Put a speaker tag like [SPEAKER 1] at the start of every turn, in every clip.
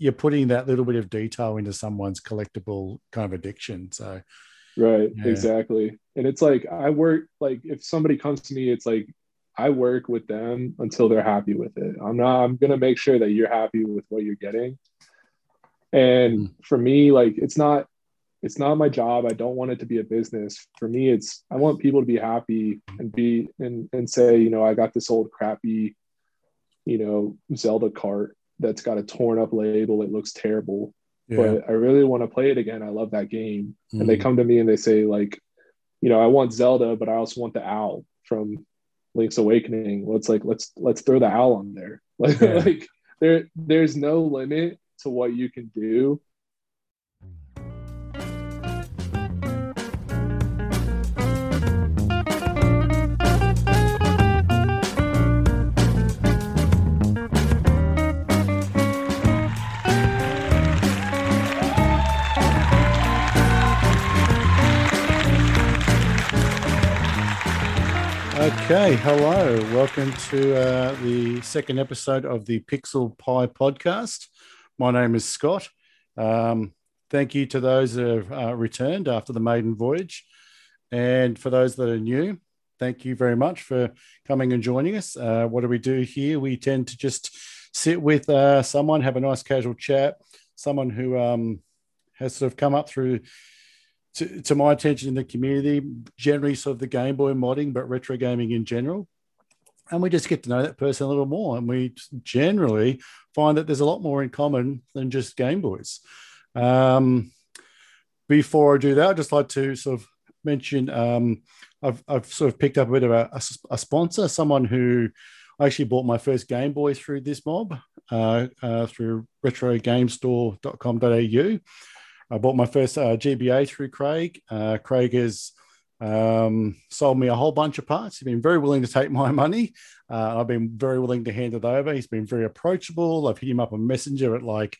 [SPEAKER 1] you're putting that little bit of detail into someone's collectible kind of addiction. So
[SPEAKER 2] right, yeah. exactly. And it's like I work like if somebody comes to me, it's like I work with them until they're happy with it. I'm not. I'm gonna make sure that you're happy with what you're getting. And mm. for me, like it's not it's not my job. I don't want it to be a business. For me, it's I want people to be happy and be and and say, you know, I got this old crappy, you know, Zelda cart that's got a torn up label. It looks terrible. Yeah. But I really want to play it again. I love that game. Mm. And they mm. come to me and they say, like, you know, I want Zelda, but I also want the owl from Link's Awakening. Let's like let's let's throw the owl on there. Like, yeah. like there there's no limit to what you can do
[SPEAKER 1] Okay, hello. Welcome to uh, the second episode of the Pixel Pie podcast. My name is Scott. Um, thank you to those that have uh, returned after the maiden voyage. And for those that are new, thank you very much for coming and joining us. Uh, what do we do here? We tend to just sit with uh, someone, have a nice casual chat, someone who um, has sort of come up through to, to my attention in the community, generally sort of the Game Boy modding, but retro gaming in general. And we just get to know that person a little more. And we generally find that there's a lot more in common than just Game Boys. Um, before I do that, I'd just like to sort of mention um, I've, I've sort of picked up a bit of a, a, a sponsor, someone who I actually bought my first Game Boy through this mob, uh, uh, through retrogamestore.com.au. I bought my first uh, GBA through Craig. Uh, Craig has um, sold me a whole bunch of parts. He's been very willing to take my money. Uh, I've been very willing to hand it over. He's been very approachable. I've hit him up on Messenger at like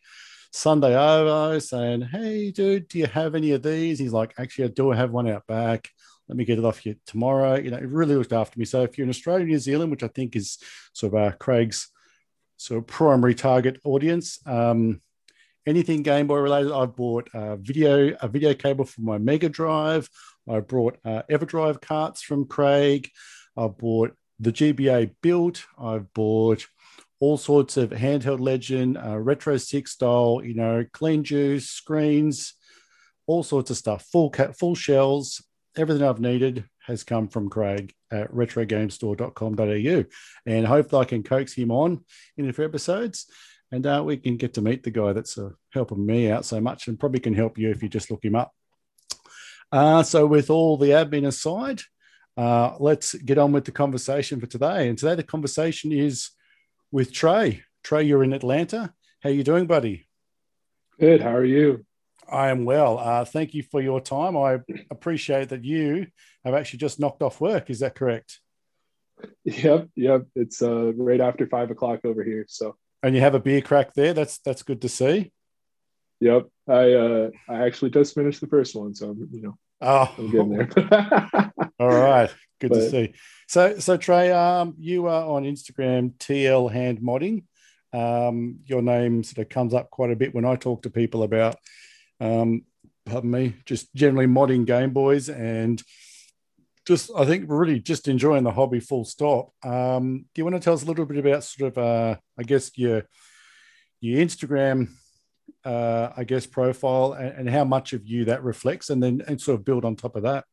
[SPEAKER 1] Sunday over saying, Hey, dude, do you have any of these? He's like, Actually, I do have one out back. Let me get it off you tomorrow. You know, he really looked after me. So if you're in Australia, New Zealand, which I think is sort of uh, Craig's sort of primary target audience, um, anything Game Boy related. I've bought a video a video cable for my Mega Drive. I brought uh, EverDrive carts from Craig. I've bought the GBA built. I've bought all sorts of handheld legend, uh, retro six style, you know, clean juice screens, all sorts of stuff. Full cat, full shells. Everything I've needed has come from Craig at retrogamestore.com.au, and hopefully I can coax him on in a few episodes and uh, we can get to meet the guy that's uh, helping me out so much and probably can help you if you just look him up. Uh, so, with all the admin aside, uh, let's get on with the conversation for today. And today, the conversation is with Trey. Trey, you're in Atlanta. How you doing, buddy?
[SPEAKER 2] Good. How are you?
[SPEAKER 1] I am well. Uh, thank you for your time. I appreciate that you have actually just knocked off work. Is that correct?
[SPEAKER 2] Yep. Yep. It's uh, right after five o'clock over here. So
[SPEAKER 1] and you have a beer crack there. That's that's good to see.
[SPEAKER 2] Yep, I uh, I actually just finished the first one, so I'm, you know,
[SPEAKER 1] oh, I'm getting there. All right, good but, to see. So so Trey, um, you are on Instagram TL Hand Modding. Um, your name sort of comes up quite a bit when I talk to people about, um, pardon me, just generally modding Game Boys and just I think really just enjoying the hobby full stop. Um, do you want to tell us a little bit about sort of uh, I guess your your Instagram uh, I guess profile and, and, how much of you that reflects and then and sort of build on top of that?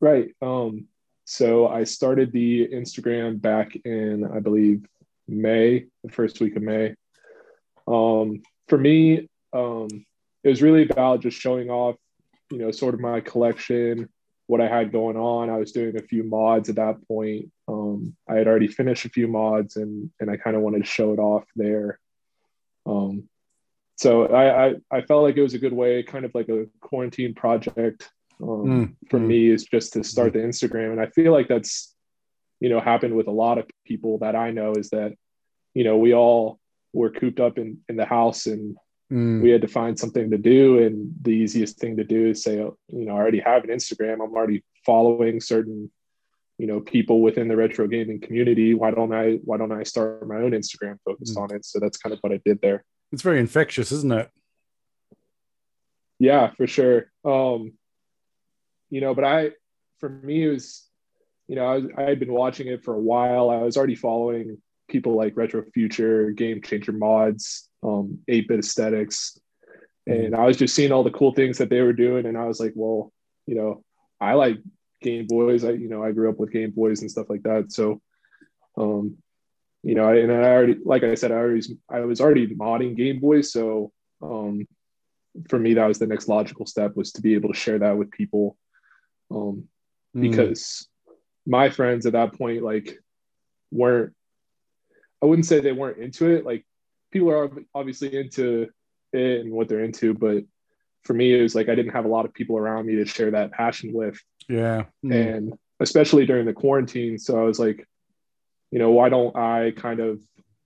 [SPEAKER 2] Right. Um, so I started the Instagram back in I believe May, the first week of May. Um, for me, um, it was really about just showing off, you know, sort of my collection, what I had going on. I was doing a few mods at that point. Um, I had already finished a few mods and and I kind of wanted to show it off there. Um, so I, I, I felt like it was a good way, kind of like a quarantine project um, mm. for mm. me, is just to start the Instagram, and I feel like that's you know happened with a lot of people that I know is that you know we all were cooped up in in the house and Mm. We had to find something to do, and the easiest thing to do is say, oh, you know, I already have an Instagram. I'm already following certain, you know, people within the retro gaming community. Why don't I? Why don't I start my own Instagram focused mm. on it? So that's kind of what I did there.
[SPEAKER 1] It's very infectious, isn't it?
[SPEAKER 2] Yeah, for sure. Um, you know, but I, for me, it was, you know, I, was, I had been watching it for a while. I was already following people like Retro Future, Game Changer Mods, um, 8 bit aesthetics. And I was just seeing all the cool things that they were doing. And I was like, well, you know, I like Game Boys. I, you know, I grew up with Game Boys and stuff like that. So, um, you know, and I already, like I said, I always, I was already modding Game Boys. So, um, for me, that was the next logical step was to be able to share that with people. Um, mm. because my friends at that point, like, weren't, I wouldn't say they weren't into it. Like, people are obviously into it and what they're into, but for me, it was like I didn't have a lot of people around me to share that passion with.
[SPEAKER 1] Yeah.
[SPEAKER 2] Mm. And especially during the quarantine. So I was like, you know, why don't I kind of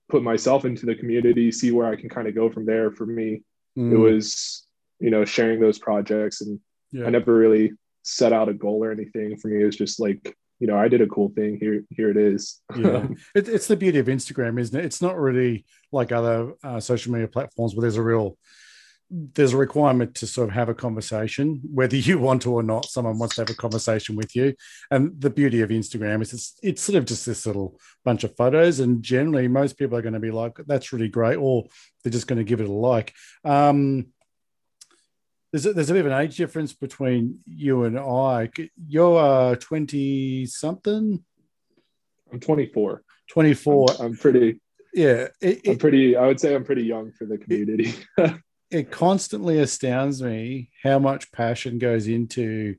[SPEAKER 2] put myself into the community, see where I can kind of go from there. For me, mm. it was, you know, sharing those projects. And yeah. I never really set out a goal or anything. For me, it was just like, you know, I did a cool thing. Here, here it is.
[SPEAKER 1] yeah, it, it's the beauty of Instagram, isn't it? It's not really like other uh, social media platforms where there's a real there's a requirement to sort of have a conversation, whether you want to or not. Someone wants to have a conversation with you, and the beauty of Instagram is it's it's sort of just this little bunch of photos, and generally most people are going to be like, "That's really great," or they're just going to give it a like. Um, there's a, there's a bit of an age difference between you and I. You're uh, twenty something.
[SPEAKER 2] I'm 24.
[SPEAKER 1] 24.
[SPEAKER 2] I'm, I'm pretty.
[SPEAKER 1] Yeah,
[SPEAKER 2] it, I'm pretty. I would say I'm pretty young for the community.
[SPEAKER 1] It, it constantly astounds me how much passion goes into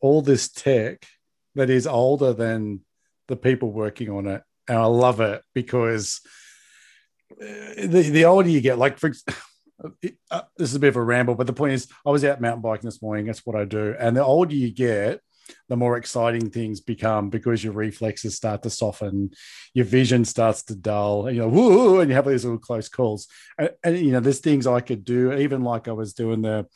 [SPEAKER 1] all this tech that is older than the people working on it. And I love it because uh, the, the older you get, like for uh, this is a bit of a ramble, but the point is, I was out mountain biking this morning. That's what I do. And the older you get, the more exciting things become because your reflexes start to soften, your vision starts to dull, and you know, woo, and you have these little close calls. And, and you know, there's things I could do, even like I was doing the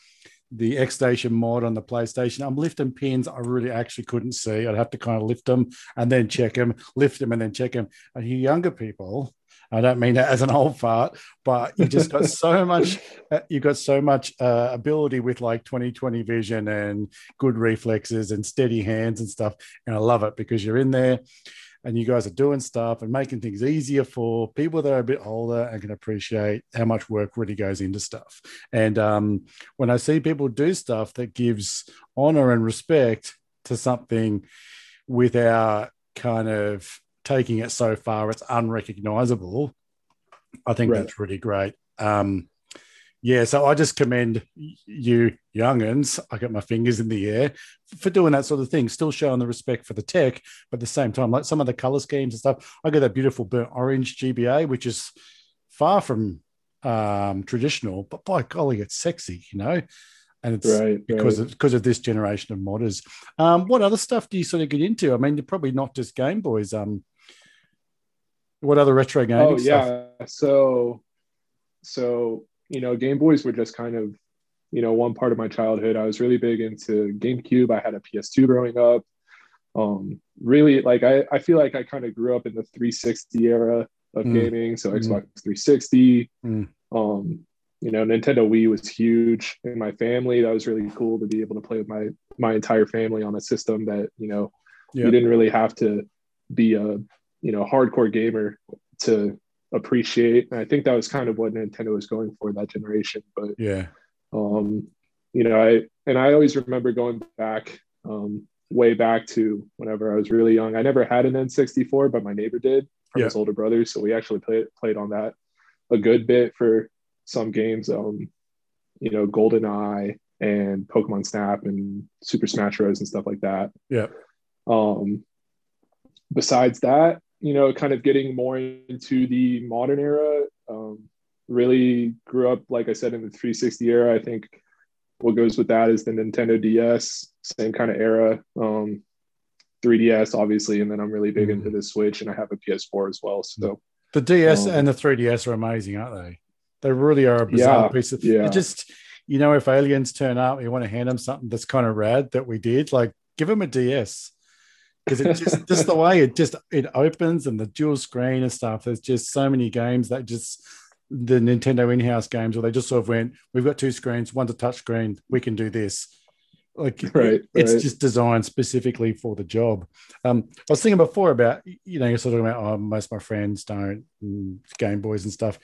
[SPEAKER 1] the X Station mod on the PlayStation. I'm lifting pins I really actually couldn't see. I'd have to kind of lift them and then check them, lift them and then check them. And you younger people, I don't mean that as an old fart, but you just got so much, uh, you got so much uh, ability with like 2020 vision and good reflexes and steady hands and stuff. And I love it because you're in there and you guys are doing stuff and making things easier for people that are a bit older and can appreciate how much work really goes into stuff. And um, when I see people do stuff that gives honor and respect to something without kind of taking it so far it's unrecognizable, I think right. that's really great. Um, yeah, so I just commend you youngins. I got my fingers in the air for doing that sort of thing, still showing the respect for the tech, but at the same time, like some of the color schemes and stuff. I got that beautiful burnt orange GBA, which is far from um, traditional, but by golly, it's sexy, you know. And it's right, because right. of because of this generation of modders. Um, what other stuff do you sort of get into? I mean, you're probably not just Game Boys. Um, what other retro games?
[SPEAKER 2] Oh yeah, stuff? so so you know, Game Boys were just kind of you know one part of my childhood. I was really big into GameCube. I had a PS2 growing up. Um, really, like I I feel like I kind of grew up in the 360 era of mm. gaming. So mm. Xbox 360. Mm. Um, you know, Nintendo Wii was huge in my family. That was really cool to be able to play with my my entire family on a system that you know you didn't really have to be a you know hardcore gamer to appreciate. And I think that was kind of what Nintendo was going for that generation. But
[SPEAKER 1] yeah,
[SPEAKER 2] um, you know, I and I always remember going back um, way back to whenever I was really young. I never had an N64, but my neighbor did from yeah. his older brother, so we actually played played on that a good bit for some games. Um, you know, Golden Eye and Pokemon Snap and Super Smash Bros and stuff like that.
[SPEAKER 1] Yeah.
[SPEAKER 2] Um, besides that, you know, kind of getting more into the modern era. Um, really grew up, like I said, in the 360 era. I think what goes with that is the Nintendo DS, same kind of era. Um, 3DS, obviously, and then I'm really big mm-hmm. into the Switch, and I have a PS4 as well. So
[SPEAKER 1] the DS um, and the 3DS are amazing, aren't they? They really are a bizarre yeah, piece of. Yeah. just you know, if aliens turn up, you want to hand them something that's kind of rad that we did, like give them a DS because it just just the way it just it opens and the dual screen and stuff. There's just so many games that just the Nintendo in-house games where they just sort of went, we've got two screens, one's a touch screen, we can do this. Like
[SPEAKER 2] right,
[SPEAKER 1] it's
[SPEAKER 2] right.
[SPEAKER 1] just designed specifically for the job. Um, I was thinking before about you know you're sort of talking about oh most of my friends don't Game Boys and stuff.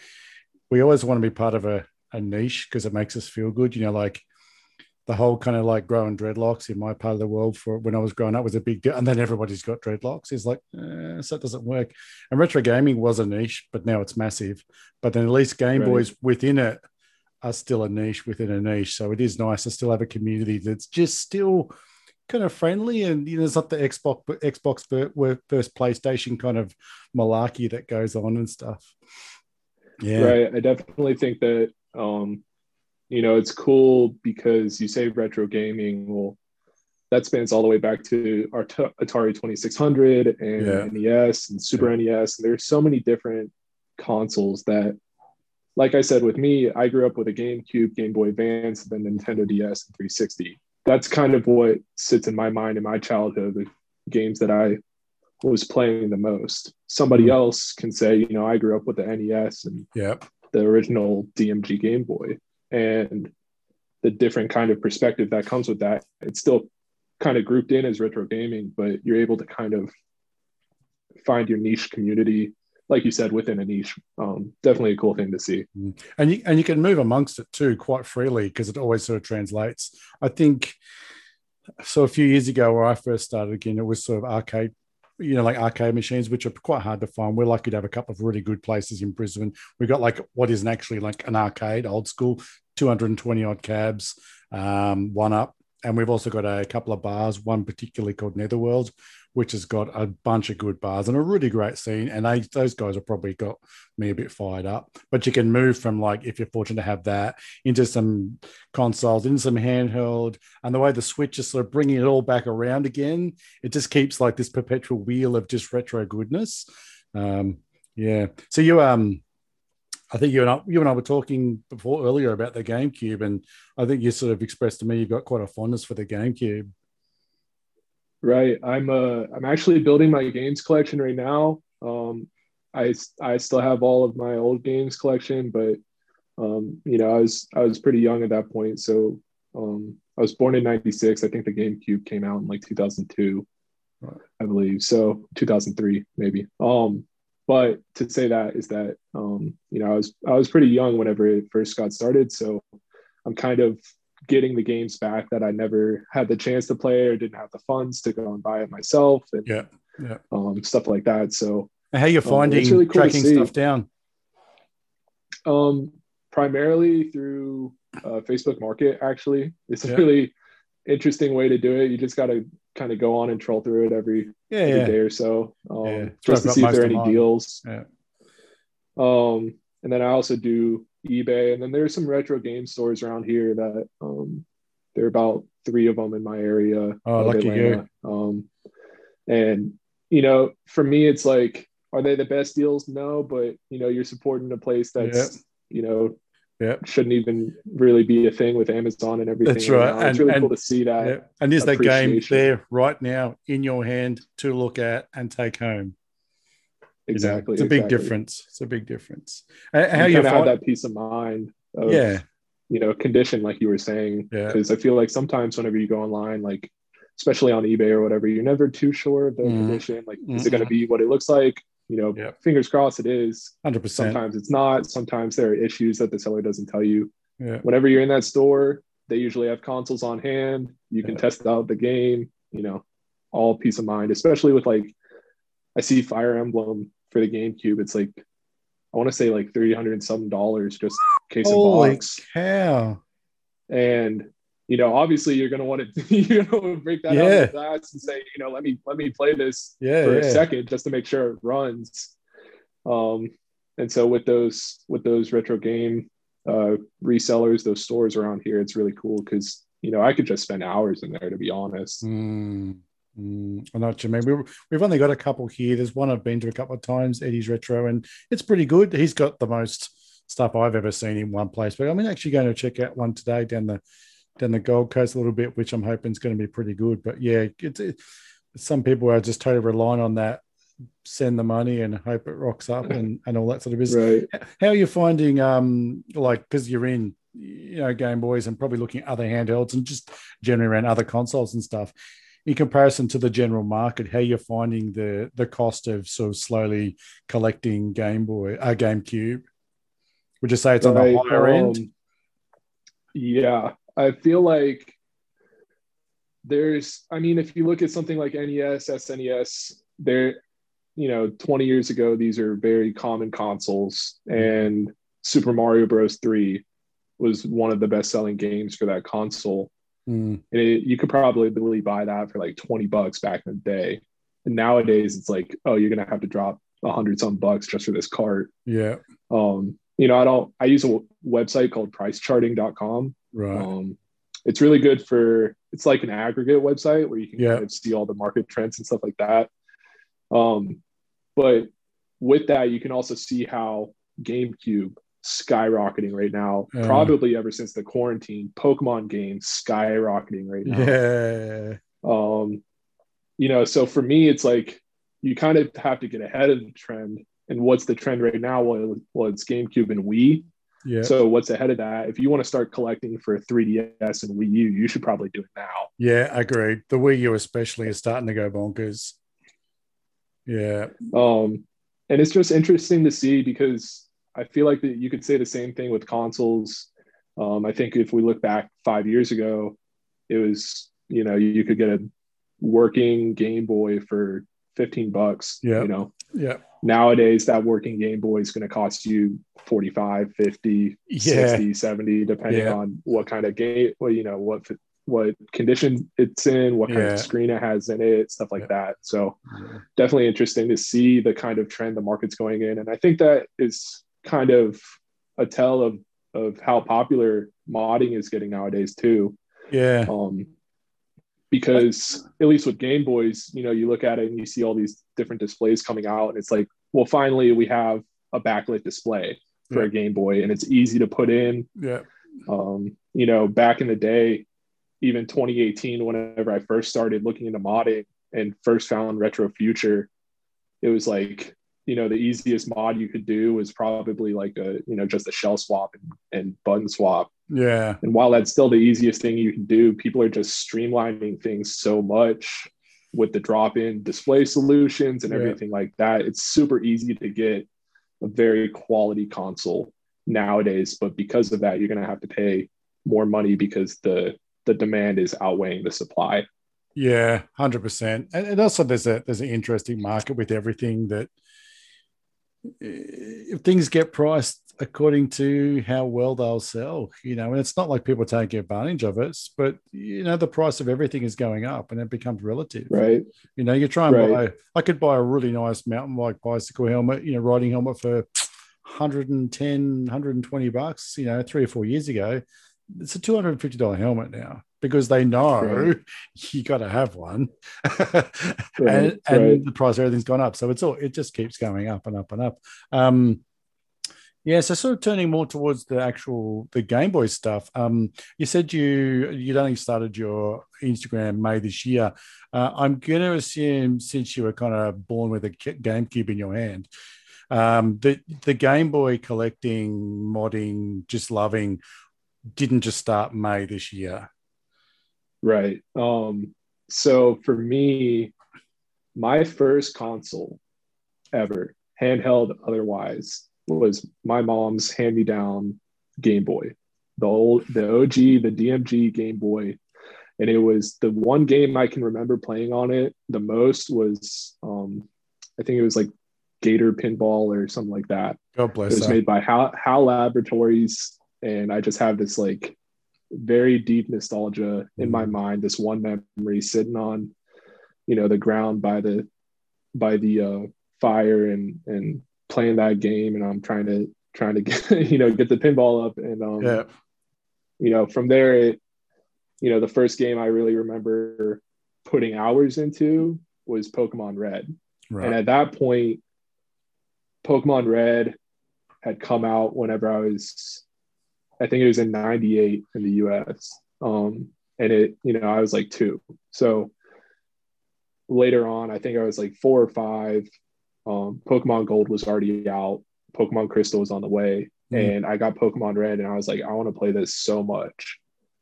[SPEAKER 1] We always want to be part of a, a niche because it makes us feel good. You know, like the whole kind of like growing dreadlocks in my part of the world for when I was growing up was a big deal. And then everybody's got dreadlocks. It's like, eh, so that doesn't work. And retro gaming was a niche, but now it's massive. But then at least Game
[SPEAKER 2] Right.
[SPEAKER 1] Boys within it are still a niche within a niche. So it is nice to still have a community that's just still kind of friendly and you know it's not the Xbox Xbox versus PlayStation kind of malarkey that goes on and stuff. Yeah.
[SPEAKER 2] Right. I definitely think that um, you know, it's cool because you say retro gaming. Well, that spans all the way back to our t- Atari 2600 and
[SPEAKER 1] Yeah.
[SPEAKER 2] NES and Super NES. And there's so many different consoles that, like I said, with me, I grew up with a GameCube, Game Boy Advance, and then Nintendo DS and 360. That's kind of what sits in my mind in my childhood, the games that I was playing the most. Somebody
[SPEAKER 1] Mhm.
[SPEAKER 2] else can say, you know, I grew up with the NES and
[SPEAKER 1] Yep.
[SPEAKER 2] the original DMG Game Boy and the different kind of perspective that comes with that. It's still kind of grouped in as retro gaming, but you're able to kind of find your niche community, like you said, within a niche. Um, definitely a cool thing to see.
[SPEAKER 1] and you and you can move amongst it too quite freely because it always sort of translates. I think so. A few years ago, where I first started again, it was sort of arcade, you know, like arcade machines, which are quite hard to find. We're lucky to have a couple of really good places in Brisbane. We've got like what isn't actually like an arcade, old school, two hundred and twenty odd cabs, um, one up, and we've also got a couple of bars. One particularly called Netherworld. Which has got a bunch of good bars and a really great scene. And they, those guys have probably got me a bit fired up. But you can move from like if you're fortunate to have that into some consoles, into some handheld, and the way the Switch is sort of bringing it all back around again, it just keeps like this perpetual wheel of just retro goodness. Um, yeah. So you um, I think you and I, you and I were talking before earlier about the GameCube, and I think you sort of expressed to me you've got quite a fondness for the GameCube.
[SPEAKER 2] Right. I'm uh I'm actually building my games collection right now. Um I I still have all of my old games collection, but um, you know, I was I was pretty young at that point. So um I was born in 96. I think the GameCube came out in like 2002, I believe. So 2003 maybe. Um but to say that is that um you know, I was I was pretty young whenever it first got started, so I'm kind of getting the games back that I never had the chance to play or didn't have the funds to go and buy it myself and
[SPEAKER 1] Yeah. Yeah.
[SPEAKER 2] um, stuff like that. So
[SPEAKER 1] And how you're
[SPEAKER 2] Um,
[SPEAKER 1] finding
[SPEAKER 2] it's really cool
[SPEAKER 1] tracking stuff down?
[SPEAKER 2] um, primarily through uh, Facebook Market, actually, it's
[SPEAKER 1] Yeah.
[SPEAKER 2] a really interesting way to do it. You just got to kind of go on and troll through it every,
[SPEAKER 1] Yeah.
[SPEAKER 2] every
[SPEAKER 1] Yeah.
[SPEAKER 2] day or so, um,
[SPEAKER 1] Yeah.
[SPEAKER 2] just to see if there are any
[SPEAKER 1] mine.
[SPEAKER 2] deals.
[SPEAKER 1] Yeah.
[SPEAKER 2] Um, and then I also do eBay, and then there's some retro game stores around here that um, there are about three of them in my area.
[SPEAKER 1] Oh, lucky you.
[SPEAKER 2] Um, and you know, for me, it's like, are they the best deals? No, but you know, you're supporting a place that's you know
[SPEAKER 1] Yeah.
[SPEAKER 2] shouldn't even really be a thing with Amazon and everything.
[SPEAKER 1] That's right. And-
[SPEAKER 2] it's really
[SPEAKER 1] and-
[SPEAKER 2] cool to see that.
[SPEAKER 1] Yeah. And there's that game there right now in your hand to look at and take home. You
[SPEAKER 2] Exactly.
[SPEAKER 1] It's a big
[SPEAKER 2] exactly.
[SPEAKER 1] difference. It's a big difference.
[SPEAKER 2] You
[SPEAKER 1] How you
[SPEAKER 2] kind have that peace of mind of
[SPEAKER 1] Yeah.
[SPEAKER 2] you know condition like you were saying
[SPEAKER 1] Yeah.
[SPEAKER 2] because i feel like sometimes whenever you go online like especially on ebay or whatever you're never too sure of the
[SPEAKER 1] Mhm.
[SPEAKER 2] condition like is it going to be what it looks like you know
[SPEAKER 1] Yeah.
[SPEAKER 2] fingers crossed it is
[SPEAKER 1] 100%.
[SPEAKER 2] sometimes it's not sometimes there are issues that the seller doesn't tell you
[SPEAKER 1] Yeah.
[SPEAKER 2] whenever you're in that store they usually have consoles on hand you can
[SPEAKER 1] Yeah.
[SPEAKER 2] test out the game you know all peace of mind especially with like i see fire emblem for the gamecube it's like i want to say like 300 and some dollars just case of
[SPEAKER 1] Holy
[SPEAKER 2] box
[SPEAKER 1] cow.
[SPEAKER 2] and you know obviously you're going to want to you know break that out
[SPEAKER 1] Yeah.
[SPEAKER 2] of the glass and say you know let me let me play this
[SPEAKER 1] Yeah.
[SPEAKER 2] for
[SPEAKER 1] yeah.
[SPEAKER 2] a second just to make sure it runs um and so with those with those retro game uh resellers those stores around here it's really cool because you know i could just spend hours in there to be honest
[SPEAKER 1] Mm, mm, I know what you mean. We, we've only got a couple here. There's one I've been to a couple of times, Eddie's Retro, and it's pretty good. He's got the most stuff I've ever seen in one place. But I'm actually going to check out one today down the down the Gold Coast a little bit, which I'm hoping is going to be pretty good. But yeah, it's, it, some people are just totally relying on that send the money and hope it rocks up and, and all that sort of business.
[SPEAKER 2] Right.
[SPEAKER 1] How are you finding, um, like, because you're in, you know, Game Boys and probably looking at other handhelds and just generally around other consoles and stuff. In comparison to the general market, how you're finding the the cost of sort of slowly collecting Game Boy, uh, GameCube? Would you say it's on the higher um, end?
[SPEAKER 2] Yeah, I feel like there's. I mean, if you look at something like NES, SNES, there, you know, 20 years ago, these are very common consoles, and Super Mario Bros. 3 was one of the best selling games for that console.
[SPEAKER 1] Mm.
[SPEAKER 2] And it, you could probably buy that for like 20 bucks back in the day. And nowadays it's like, oh, you're going to have to drop a hundred some bucks just for this cart.
[SPEAKER 1] Yeah.
[SPEAKER 2] Um, you know, I don't, I use a website called pricecharting.com.
[SPEAKER 1] Right.
[SPEAKER 2] Um, it's really good for, it's like an aggregate website where you can
[SPEAKER 1] yeah.
[SPEAKER 2] kind of see all the market trends and stuff like that. Um, but with that, you can also see how GameCube skyrocketing right now. Uh, probably ever since the quarantine, Pokemon games skyrocketing right now.
[SPEAKER 1] Yeah.
[SPEAKER 2] Um, you know, so for me, it's like you kind of have to get ahead of the trend. And what's the trend right now? Well, well it's GameCube and Wii.
[SPEAKER 1] Yeah.
[SPEAKER 2] So what's ahead of that? If you want to start collecting for 3DS and Wii U, you should probably do it now.
[SPEAKER 1] Yeah, I agree. The Wii U especially is starting to go bonkers. Yeah.
[SPEAKER 2] Um, and it's just interesting to see because I feel like that you could say the same thing with consoles. Um, I think if we look back five years ago, it was you know you could get a working Game Boy for 15 bucks.
[SPEAKER 1] Yeah.
[SPEAKER 2] You know.
[SPEAKER 1] Yeah.
[SPEAKER 2] Nowadays, that working Game Boy is going to cost you 45, 50,
[SPEAKER 1] yeah.
[SPEAKER 2] 60, 70, depending
[SPEAKER 1] Yeah.
[SPEAKER 2] on what kind of game, well, you know, what what condition it's in, what kind
[SPEAKER 1] Yeah.
[SPEAKER 2] of screen it has in it, stuff like
[SPEAKER 1] Yeah.
[SPEAKER 2] that. So
[SPEAKER 1] Yeah.
[SPEAKER 2] definitely interesting to see the kind of trend the market's going in. And I think that is kind of a tell of of how popular modding is getting nowadays too.
[SPEAKER 1] Yeah.
[SPEAKER 2] Um, because at least with Game Boys, you know, you look at it and you see all these different displays coming out, and it's like, well, finally we have a backlit display for
[SPEAKER 1] Yeah.
[SPEAKER 2] a Game Boy, and it's easy to put in.
[SPEAKER 1] Yeah.
[SPEAKER 2] Um, you know, back in the day, even 2018, whenever I first started looking into modding and first found Retro Future, it was like, you know, the easiest mod you could do was probably like a, you know, just a shell swap and, and button swap.
[SPEAKER 1] Yeah.
[SPEAKER 2] And while that's still the easiest thing you can do, people are just streamlining things so much with the drop in display solutions and
[SPEAKER 1] Yeah.
[SPEAKER 2] everything like that. It's super easy to get a very quality console nowadays. But because of that, you're going to have to pay more money because the the demand is outweighing the supply.
[SPEAKER 1] Yeah, hundred percent. And, and also, there's a there's an interesting market with everything that if things get priced according to how well they'll sell, you know, and it's not like people taking advantage of it, but you know, the price of everything is going up, and it becomes relative.
[SPEAKER 2] Right.
[SPEAKER 1] You know, you try and
[SPEAKER 2] Right.
[SPEAKER 1] buy. I could buy a really nice mountain bike bicycle helmet, you know, riding helmet for 110, 120 bucks. You know, three or four years ago, it's a two hundred and fifty dollar helmet now because they know
[SPEAKER 2] Right.
[SPEAKER 1] you got to have one,
[SPEAKER 2] Right,
[SPEAKER 1] and, and
[SPEAKER 2] right.
[SPEAKER 1] the price of everything's gone up. So it's all it just keeps going up and up and up. Um, yeah, so sort of turning more towards the actual the Game Boy stuff. Um, you said you you'd only started your Instagram May this year. Uh, I'm going to assume since you were kind of born with a GameCube in your hand, um, the the Game Boy collecting, modding, just loving, didn't just start May this year.
[SPEAKER 2] Right. Um, so for me, my first console ever, handheld otherwise, was my mom's hand-me-down Game Boy. The old the OG, the DMG Game Boy. And it was the one game I can remember playing on it the most was um, I think it was like Gator Pinball or something like that.
[SPEAKER 1] God
[SPEAKER 2] It was
[SPEAKER 1] her.
[SPEAKER 2] made by HAL, HAL Laboratories, and I just have this like very deep nostalgia in my
[SPEAKER 1] Mhm.
[SPEAKER 2] mind. This one memory sitting on, you know, the ground by the by the uh, fire and and playing that game, and I'm trying to trying to get you know get the pinball up, and um,
[SPEAKER 1] yeah,
[SPEAKER 2] you know from there it, you know, the first game I really remember putting hours into was Pokemon Red.
[SPEAKER 1] right.
[SPEAKER 2] And at that point, Pokemon Red had come out whenever I was, I think it was in 98 in the US. Um, and it, you know, I was like two. So later on, I think I was like four or five. Um, Pokemon Gold was already out. Pokemon Crystal was on the way, mm. and I got Pokemon Red, and I was like, I want to play this so much,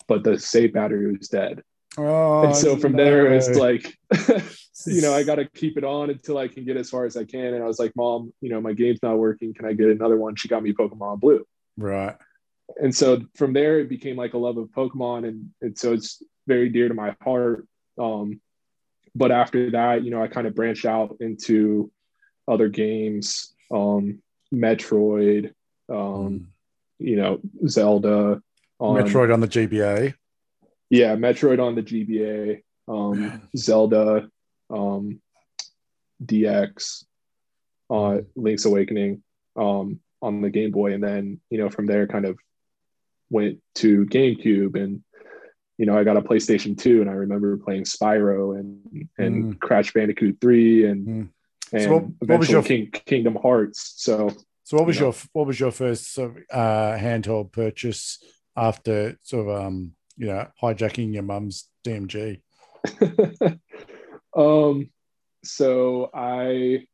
[SPEAKER 2] but the save battery was dead. Oh, and so from no. there, it's like, you know, I got to keep it on until I can get as far as I can. And I was like, Mom, you know, my game's not working. Can I get another one? She got me Pokemon Blue.
[SPEAKER 1] Right.
[SPEAKER 2] And so from there, it became like a love of Pokemon, and and so it's very dear to my heart. Um, but after that, you know, I kind of branched out into other games, um, Metroid, um, mm. you know, Zelda.
[SPEAKER 1] On, Metroid on the GBA.
[SPEAKER 2] Yeah, Metroid on the GBA, um, Zelda, um, DX, uh, Link's Awakening um, on the Game Boy, and then you know from there kind of went to GameCube and you know, I got a PlayStation 2 and I remember playing Spyro and and mm. Crash Bandicoot 3 and mm. and so what, what was your King, Kingdom Hearts. So
[SPEAKER 1] so what was you know. your what was your first sort of, uh, handheld purchase after sort of um you know hijacking your mum's DMG?
[SPEAKER 2] um so I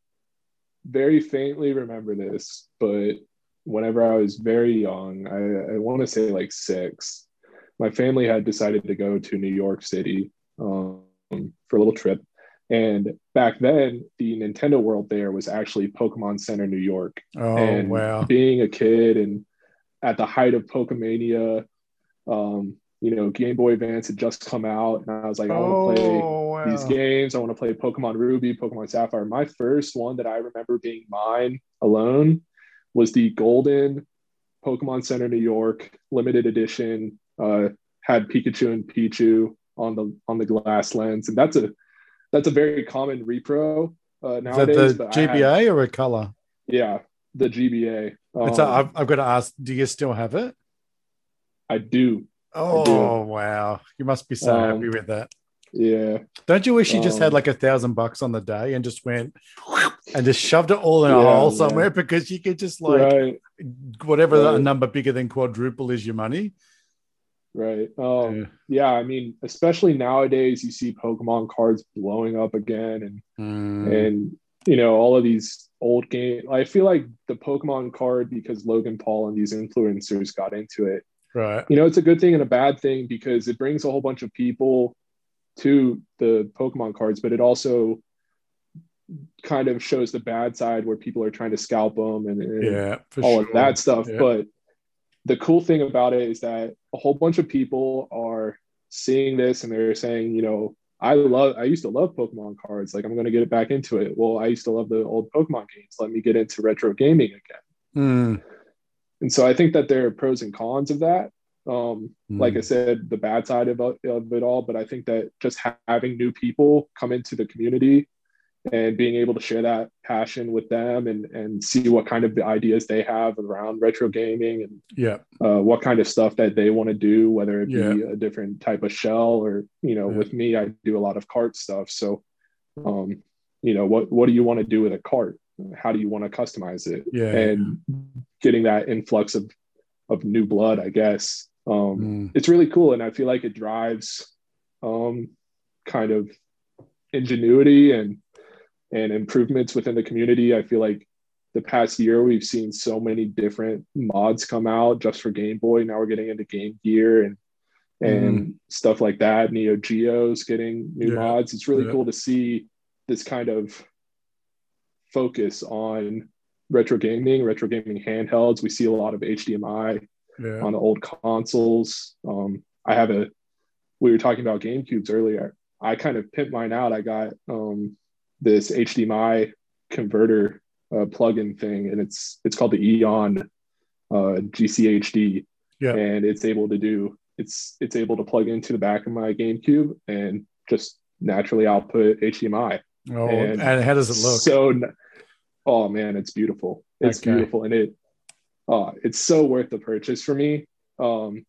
[SPEAKER 2] very faintly remember this, but whenever I was very young, I, I want to say like six, my family had decided to go to New York City um, for a little trip. And back then, the Nintendo World there was actually Pokemon Center, New York.
[SPEAKER 1] Oh,
[SPEAKER 2] and
[SPEAKER 1] wow.
[SPEAKER 2] Being a kid and at the height of Pokemania, um, you know, Game Boy Advance had just come out. And I was like, I want to play oh, wow. these games. I want to play Pokemon Ruby, Pokemon Sapphire. My first one that I remember being mine alone was the Golden Pokemon Center, New York limited edition uh, had Pikachu and Pichu on the on the glass lens, and that's a that's a very common repro uh, nowadays.
[SPEAKER 1] Is that the GBA had, or a color?
[SPEAKER 2] Yeah, the GBA.
[SPEAKER 1] Um, so I've, I've got to ask, do you still have it?
[SPEAKER 2] I do.
[SPEAKER 1] Oh I do. wow, you must be so um, happy with that.
[SPEAKER 2] Yeah.
[SPEAKER 1] Don't you wish you just had um, like a thousand bucks on the day and just went and just shoved it all in a yeah, hole somewhere yeah. because you could just like right. whatever right. a number bigger than quadruple is your money
[SPEAKER 2] Right. Um, yeah. yeah. I mean, especially nowadays, you see Pokemon cards blowing up again, and mm. and you know all of these old games. I feel like the Pokemon card because Logan Paul and these influencers got into it.
[SPEAKER 1] Right.
[SPEAKER 2] You know, it's a good thing and a bad thing because it brings a whole bunch of people to the Pokemon cards, but it also kind of shows the bad side where people are trying to scalp them and, and
[SPEAKER 1] yeah,
[SPEAKER 2] all sure. of that stuff. Yeah. But the cool thing about it is that a whole bunch of people are seeing this and they're saying, you know, I love, I used to love Pokemon cards. Like, I'm going to get it back into it. Well, I used to love the old Pokemon games. Let me get into retro gaming again.
[SPEAKER 1] Mm.
[SPEAKER 2] And so I think that there are pros and cons of that. Um, mm. Like I said, the bad side of, of it all, but I think that just having new people come into the community and being able to share that passion with them and and see what kind of ideas they have around retro gaming and
[SPEAKER 1] yeah
[SPEAKER 2] uh, what kind of stuff that they want to do whether it be yeah. a different type of shell or you know yeah. with me i do a lot of cart stuff so um you know what what do you want to do with a cart how do you want to customize it
[SPEAKER 1] yeah
[SPEAKER 2] and getting that influx of of new blood i guess um mm. it's really cool and i feel like it drives um kind of ingenuity and and improvements within the community. I feel like the past year we've seen so many different mods come out just for Game Boy. Now we're getting into Game Gear and and mm. stuff like that. Neo Geo's getting new yeah. mods. It's really yeah. cool to see this kind of focus on retro gaming, retro gaming handhelds. We see a lot of HDMI yeah. on the old consoles. Um, I have a. We were talking about GameCubes earlier. I kind of pimped mine out. I got um, this HDMI converter uh, plugin thing, and it's it's called the Eon uh, GCHD,
[SPEAKER 1] yeah.
[SPEAKER 2] and it's able to do it's it's able to plug into the back of my GameCube and just naturally output HDMI.
[SPEAKER 1] Oh, and, and how does it look?
[SPEAKER 2] So, oh man, it's beautiful. It's okay. beautiful, and it, uh, it's so worth the purchase for me. Um,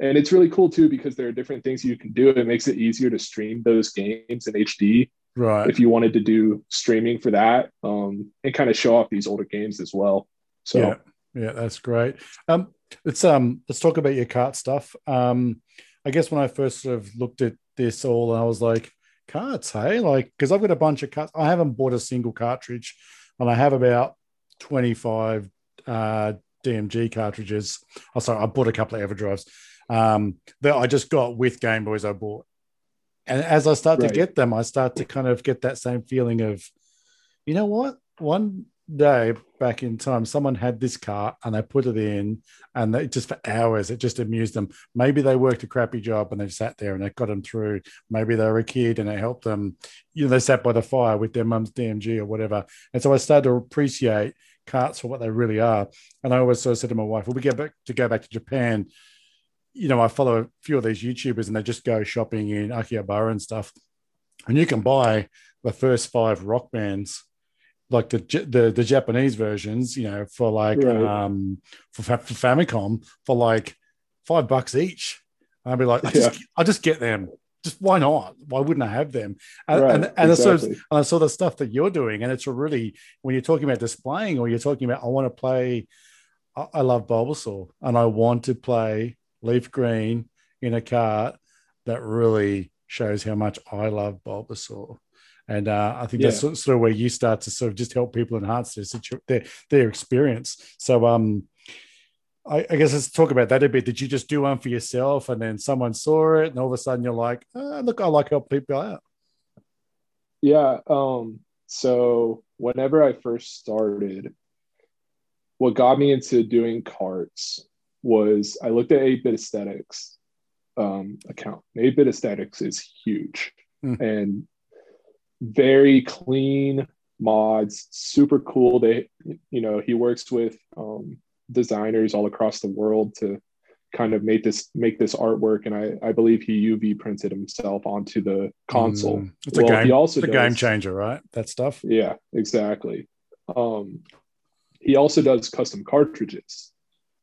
[SPEAKER 2] and it's really cool too because there are different things you can do. It makes it easier to stream those games in HD
[SPEAKER 1] right.
[SPEAKER 2] if you wanted to do streaming for that um, and kind of show off these older games as well. So
[SPEAKER 1] yeah. Yeah that's great. Um let's um let's talk about your cart stuff. Um i guess when i first sort of looked at this all i was like carts hey? Like because i've got a bunch of carts. I haven't bought a single cartridge and I have about 25 uh, DMG cartridges. Oh, sorry, I bought a couple of EverDrives um, that I just got with Game Boys I bought. And as I start right. to get them, I start to kind of get that same feeling of, you know what? One day back in time, someone had this cart and they put it in, and they just for hours it just amused them. Maybe they worked a crappy job and they sat there and it got them through. Maybe they were a kid and it helped them. You know, they sat by the fire with their mum's DMG or whatever. And so I started to appreciate carts for what they really are. And I always sort of said to my wife, "Well, we get back to go back to Japan." you know, I follow a few of these YouTubers and they just go shopping in Akihabara and stuff. And you can buy the first five Rockmans, like the the, the Japanese versions, you know, for like right. um for, for Famicom for like five bucks each. And I'd be like, I just, yeah. I'll just get them. Just why not? Why wouldn't I have them? And right, and, and, exactly. and I saw the stuff that you're doing, and it's a really when you're talking about displaying or you're talking about I want to play. I, I love Bulbasaur, and I want to play leaf green in a cart that really shows how much I love Bulbasaur. And uh, I think yeah. that's sort of where you start to sort of just help people enhance their situ- their, their experience. So, um, I, I, guess let's talk about that a bit. Did you just do one for yourself, and then someone saw it, and all of a sudden you're like, oh, "Look, I like helping people out."
[SPEAKER 2] Yeah. Um, so whenever I first started, what got me into doing carts was I looked at 8-bit aesthetics um, account. 8-bit aesthetics is huge mm. and very clean mods, super cool. They, you know, he works with um, designers all across the world to kind of make this make this artwork and I, I believe he UV printed himself onto the console. Mm,
[SPEAKER 1] it's well, a game. He also it's a does, game changer, right? That stuff.
[SPEAKER 2] Yeah, exactly. Um, he also does custom cartridges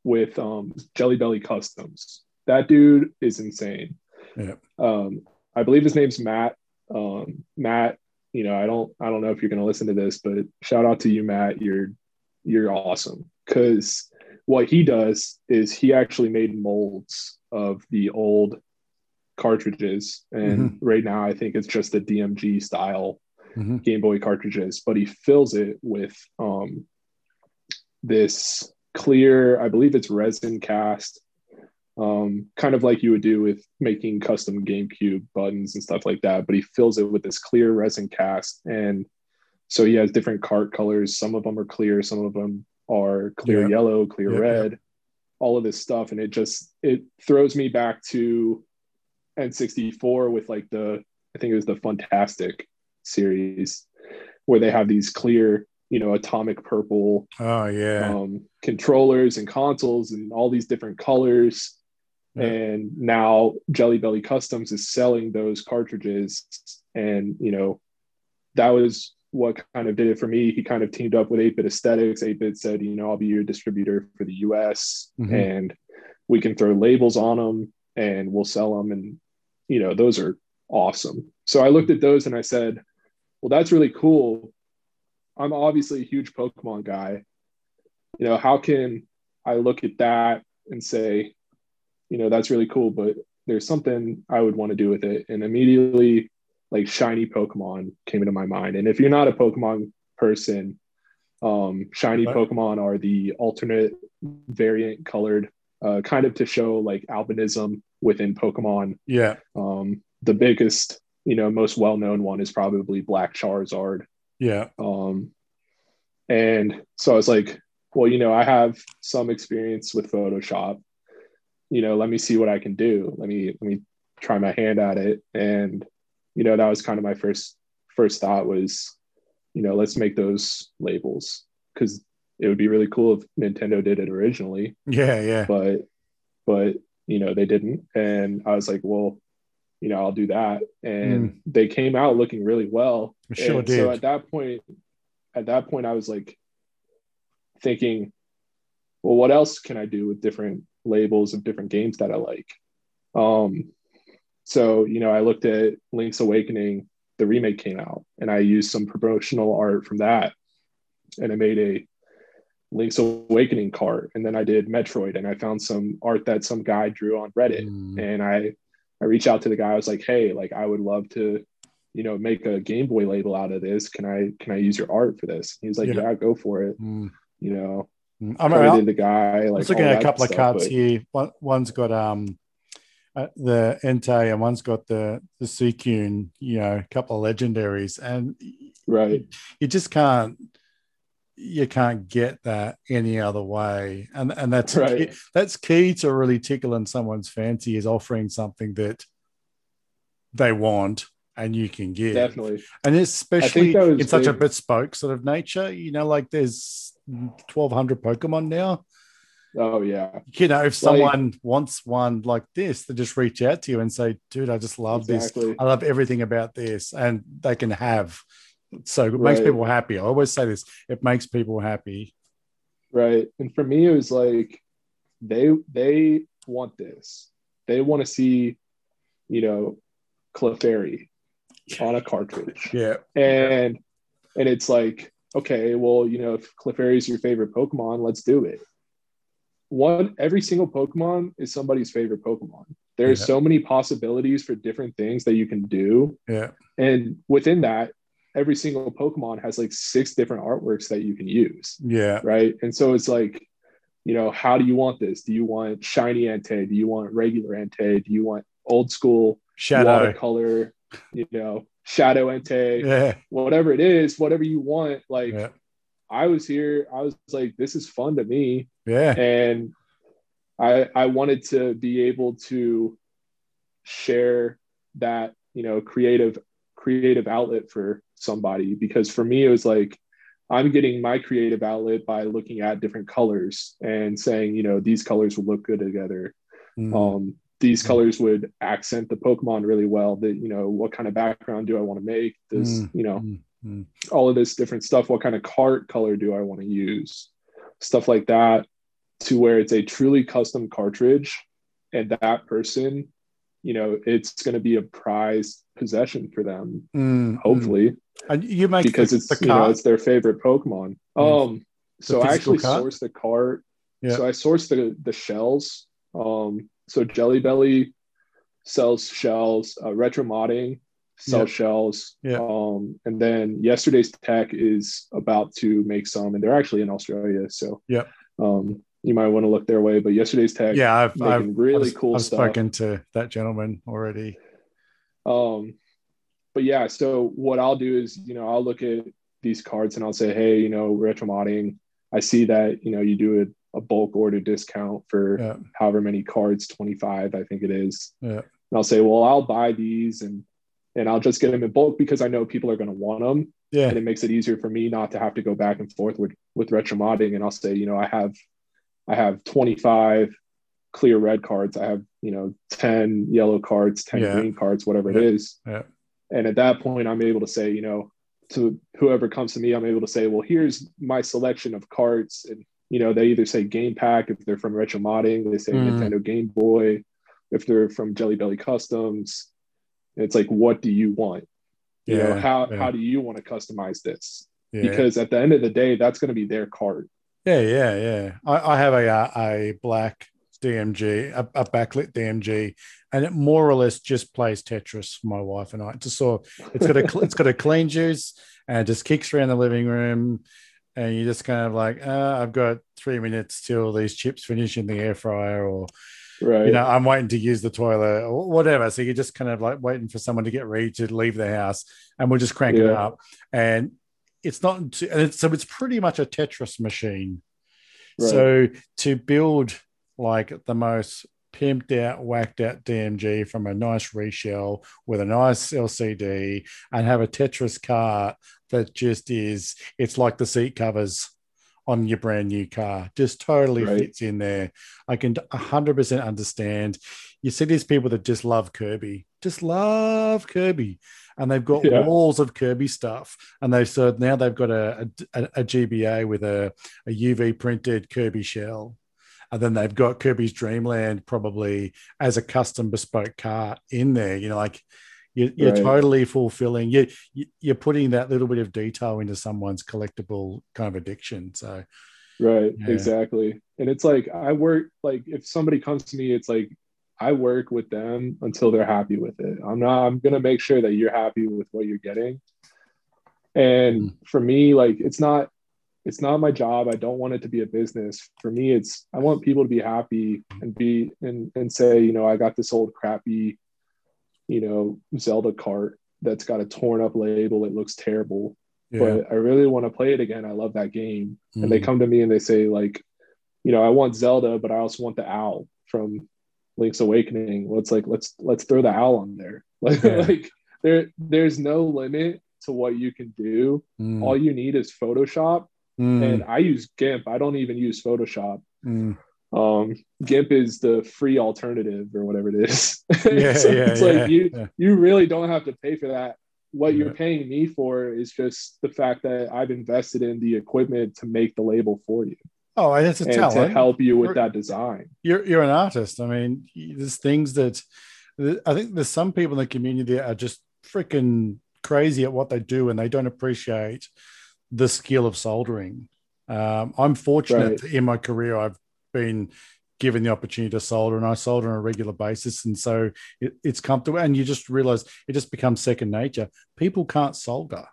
[SPEAKER 2] with um, Jelly Belly Customs. That dude is insane.
[SPEAKER 1] Yeah.
[SPEAKER 2] Um, I believe his name's Matt. Um, Matt, you know, I don't, I don't know if you're going to listen to this, but shout out to you, Matt. You're, you're awesome. Because what he does is he actually made molds of the old cartridges, and mm-hmm. right now I think it's just the DMG style mm-hmm. Game Boy cartridges, but he fills it with um, this clear, I believe it's resin cast, um, kind of like you would do with making custom GameCube buttons and stuff like that. But he fills it with this clear resin cast. And so he has different cart colors. Some of them are clear, some of them are clear yellow, clear red, all of this stuff. And it just, it throws me back to N64 with like the, I think it was the Funtastic series where they have these clear you know atomic purple
[SPEAKER 1] oh yeah.
[SPEAKER 2] um, controllers and consoles and all these different colors. And now jelly belly customs is selling those cartridges. And you know that was what kind of did it for me he kind of teamed up with 8-bit aesthetics 8-bit said you know i'll be your distributor for the us mm-hmm. and we can throw labels on them and we'll sell them and you know those are awesome so i looked at those and i said well that's really cool I'm obviously a huge Pokemon guy. You know, how can I look at that and say, you know, that's really cool, but there's something I would want to do with it. And immediately, like shiny Pokemon came into my mind. And if you're not a Pokemon person, um, shiny right. Pokemon are the alternate variant colored, uh, kind of to show like albinism within Pokemon.
[SPEAKER 1] Yeah.
[SPEAKER 2] Um, the biggest, you know, most well known one is probably Black Charizard.
[SPEAKER 1] Yeah.
[SPEAKER 2] Um, and so I was like, well, you know, I have some experience with Photoshop. You know, let me see what I can do. Let me let me try my hand at it. And you know, that was kind of my first first thought was, you know, let's make those labels because it would be really cool if Nintendo did it originally.
[SPEAKER 1] Yeah, yeah.
[SPEAKER 2] But but you know they didn't, and I was like, well, you know, I'll do that. And mm. they came out looking really well.
[SPEAKER 1] Sure
[SPEAKER 2] and
[SPEAKER 1] did.
[SPEAKER 2] So at that point, at that point, I was like thinking, well, what else can I do with different labels of different games that I like? Um, so, you know, I looked at Link's Awakening, the remake came out, and I used some promotional art from that. And I made a Link's Awakening cart. And then I did Metroid, and I found some art that some guy drew on Reddit. Mm. And I I reached out to the guy. I was like, hey, like I would love to, you know, make a Game Boy label out of this. Can I can I use your art for this? He's like,
[SPEAKER 1] Yeah.
[SPEAKER 2] yeah, go for it.
[SPEAKER 1] Mm.
[SPEAKER 2] You know,
[SPEAKER 1] Mm. I mean,
[SPEAKER 2] the guy. Like
[SPEAKER 1] looking at a couple of
[SPEAKER 2] stuff,
[SPEAKER 1] cards
[SPEAKER 2] but-
[SPEAKER 1] here. One, one's got um uh, the Entei and one's got the the Suicune, you know, a couple of legendaries, and
[SPEAKER 2] Right.
[SPEAKER 1] you just can't you can't get that any other way and and that's
[SPEAKER 2] Right.
[SPEAKER 1] key, that's key to really tickling someone's fancy is offering something that they want and you can give
[SPEAKER 2] Definitely.
[SPEAKER 1] and especially in such a bespoke sort of nature you know like there's 1200 pokemon now
[SPEAKER 2] Oh yeah.
[SPEAKER 1] you know if someone wants one like this they just reach out to you and say dude i just love this I love everything about this, and they can have. So it makes
[SPEAKER 2] Right.
[SPEAKER 1] people happy. I always say this: it makes people happy.
[SPEAKER 2] Right. And for me, it was like they they want this. They want to see, you know, Clefairy on a cartridge.
[SPEAKER 1] Yeah,
[SPEAKER 2] And and it's like, okay, well, you know, if Clefairy is your favorite Pokemon, let's do it. One every single Pokemon is somebody's favorite Pokemon. There's
[SPEAKER 1] Yeah.
[SPEAKER 2] so many possibilities for different things that you can do.
[SPEAKER 1] yeah,
[SPEAKER 2] And within that, every single Pokemon has like six different artworks that you can use
[SPEAKER 1] yeah,
[SPEAKER 2] right? And so it's like, you know, how do you want this? Do you want shiny Entei? Do you want regular Entei? Do you want old school
[SPEAKER 1] shadow.
[SPEAKER 2] watercolor? You know, shadow Entei.
[SPEAKER 1] Yeah,
[SPEAKER 2] Whatever it is, whatever you want. Like
[SPEAKER 1] yeah,
[SPEAKER 2] I was here, I was like, this is fun to me,
[SPEAKER 1] yeah,
[SPEAKER 2] and I I wanted to be able to share that you know creative creative outlet for somebody because for me it was like i'm getting my creative outlet by looking at different colors and saying you know these colors would look good together
[SPEAKER 1] Mm,
[SPEAKER 2] um these
[SPEAKER 1] Mm.
[SPEAKER 2] colors would accent the pokemon really well that you know what kind of background do i want to make This,
[SPEAKER 1] Mm.
[SPEAKER 2] you know
[SPEAKER 1] mm, mm.
[SPEAKER 2] all of this different stuff what kind of cart color do i want to use stuff like that to where it's a truly custom cartridge and that person you know it's going to be a prized possession for them
[SPEAKER 1] Mm, mm.
[SPEAKER 2] hopefully
[SPEAKER 1] And you make
[SPEAKER 2] because
[SPEAKER 1] the,
[SPEAKER 2] it's
[SPEAKER 1] the
[SPEAKER 2] you know it's their favorite pokemon
[SPEAKER 1] Mm.
[SPEAKER 2] um so i actually
[SPEAKER 1] card?
[SPEAKER 2] sourced the cart
[SPEAKER 1] Yeah.
[SPEAKER 2] so i sourced the the shells um so jelly belly sells shells uh, retro modding sells shells
[SPEAKER 1] Yeah.
[SPEAKER 2] um and then yesterday's tech is about to make some and they're actually in australia so
[SPEAKER 1] yeah
[SPEAKER 2] um you might want to look their way but yesterday's tech
[SPEAKER 1] Yeah, I've, I've
[SPEAKER 2] really
[SPEAKER 1] I've,
[SPEAKER 2] cool
[SPEAKER 1] I've
[SPEAKER 2] stuff
[SPEAKER 1] spoken to that gentleman already.
[SPEAKER 2] Um, but yeah, so what I'll do is, you know, I'll look at these cards and I'll say, hey, you know, retro modding, I see that, you know, you do a, a bulk order discount for
[SPEAKER 1] Yeah,
[SPEAKER 2] however many cards, 25, I think it is.
[SPEAKER 1] yeah,
[SPEAKER 2] And I'll say, well, I'll buy these and and I'll just get them in bulk because I know people are going to want them.
[SPEAKER 1] yeah,
[SPEAKER 2] And it makes it easier for me not to have to go back and forth with, with retro modding. And I'll say, you know, I have, I have 25 clear red cards. I have, you know, 10 yellow cards, 10
[SPEAKER 1] Yeah.
[SPEAKER 2] green cards, whatever
[SPEAKER 1] Yeah.
[SPEAKER 2] it is.
[SPEAKER 1] yeah,
[SPEAKER 2] And at that point, I'm able to say, you know, to whoever comes to me, I'm able to say, well, here's my selection of cards. And, you know, they either say Game Pak if they're from Retro Modding, they say
[SPEAKER 1] Mm.
[SPEAKER 2] Nintendo Game Boy, if they're from Jelly Belly Customs. It's like, what do you want? You know, how,
[SPEAKER 1] yeah.
[SPEAKER 2] how do you want to customize this?
[SPEAKER 1] yeah.
[SPEAKER 2] Because at the end of the day, that's going to be their card.
[SPEAKER 1] Yeah, yeah, yeah. I, I have a uh, a black DMG, a, a backlit DMG, and it more or less just plays Tetris for my wife and I. It Just saw it's got a it's got a clean juice and it just kicks around the living room, and you're just kind of like, uh, I've got three minutes till these chips finish in the air fryer, or
[SPEAKER 2] Right.
[SPEAKER 1] you know, I'm waiting to use the toilet or whatever. So you're just kind of like waiting for someone to get ready to leave the house, and we'll just crank it up, and it's not too, and it's, so it's pretty much a Tetris machine.
[SPEAKER 2] Right.
[SPEAKER 1] So to build like the most pimped out, whacked out DMG from a nice reshell with a nice LCD and have a Tetris cart that just is, it's like the seat covers on your brand new car, just totally
[SPEAKER 2] Right.
[SPEAKER 1] fits in there. I can 100% understand. You see these people that just love Kirby, just love Kirby. And they've got
[SPEAKER 2] Yeah.
[SPEAKER 1] walls of Kirby stuff. And they've so now they've got a, a, a GBA with a, a UV printed Kirby shell. And then they've got Kirby's Dreamland probably as a custom bespoke car in there. You know, like you, you're
[SPEAKER 2] Right.
[SPEAKER 1] totally fulfilling. You, you you're putting that little bit of detail into someone's collectible kind of addiction. So
[SPEAKER 2] Right,
[SPEAKER 1] Yeah.
[SPEAKER 2] exactly. And it's like I work like if somebody comes to me, it's like I work with them until they're happy with it. I'm not, I'm going to make sure that you're happy with what you're getting. And mm. for me, like, it's not, it's not my job. I don't want it to be a business. For me, it's, I want people to be happy and be, and, and say, you know, I got this old crappy, you know, Zelda cart that's got a torn up label. It looks terrible, yeah. but I really want to play it again. I love that game. Mm. And they mm. come to me and they say, like, you know, I want Zelda, but I also want the owl from Link's Awakening. Let's like let's let's throw the owl on there. Like yeah. like there there's no limit to what you can do. Mm. All you need is Photoshop. Mm. And I use GIMP. I don't even use Photoshop. Mm. Um, GIMP is the free alternative or whatever it is. Yeah, so yeah, it's yeah, like you yeah. you really don't have to pay for that. What you're paying me for is just the fact that I've invested in the equipment to make the label for you.
[SPEAKER 1] Oh, it's a talent
[SPEAKER 2] to help you with that design.
[SPEAKER 1] You're you're an artist. I mean, there's things that I think there's some people in the community that are just freaking crazy at what they do, and they don't appreciate the skill of soldering. Um, I'm fortunate right. in my career; I've been given the opportunity to solder, and I solder on a regular basis, and so it, it's comfortable. And you just realize it just becomes second nature. People can't solder.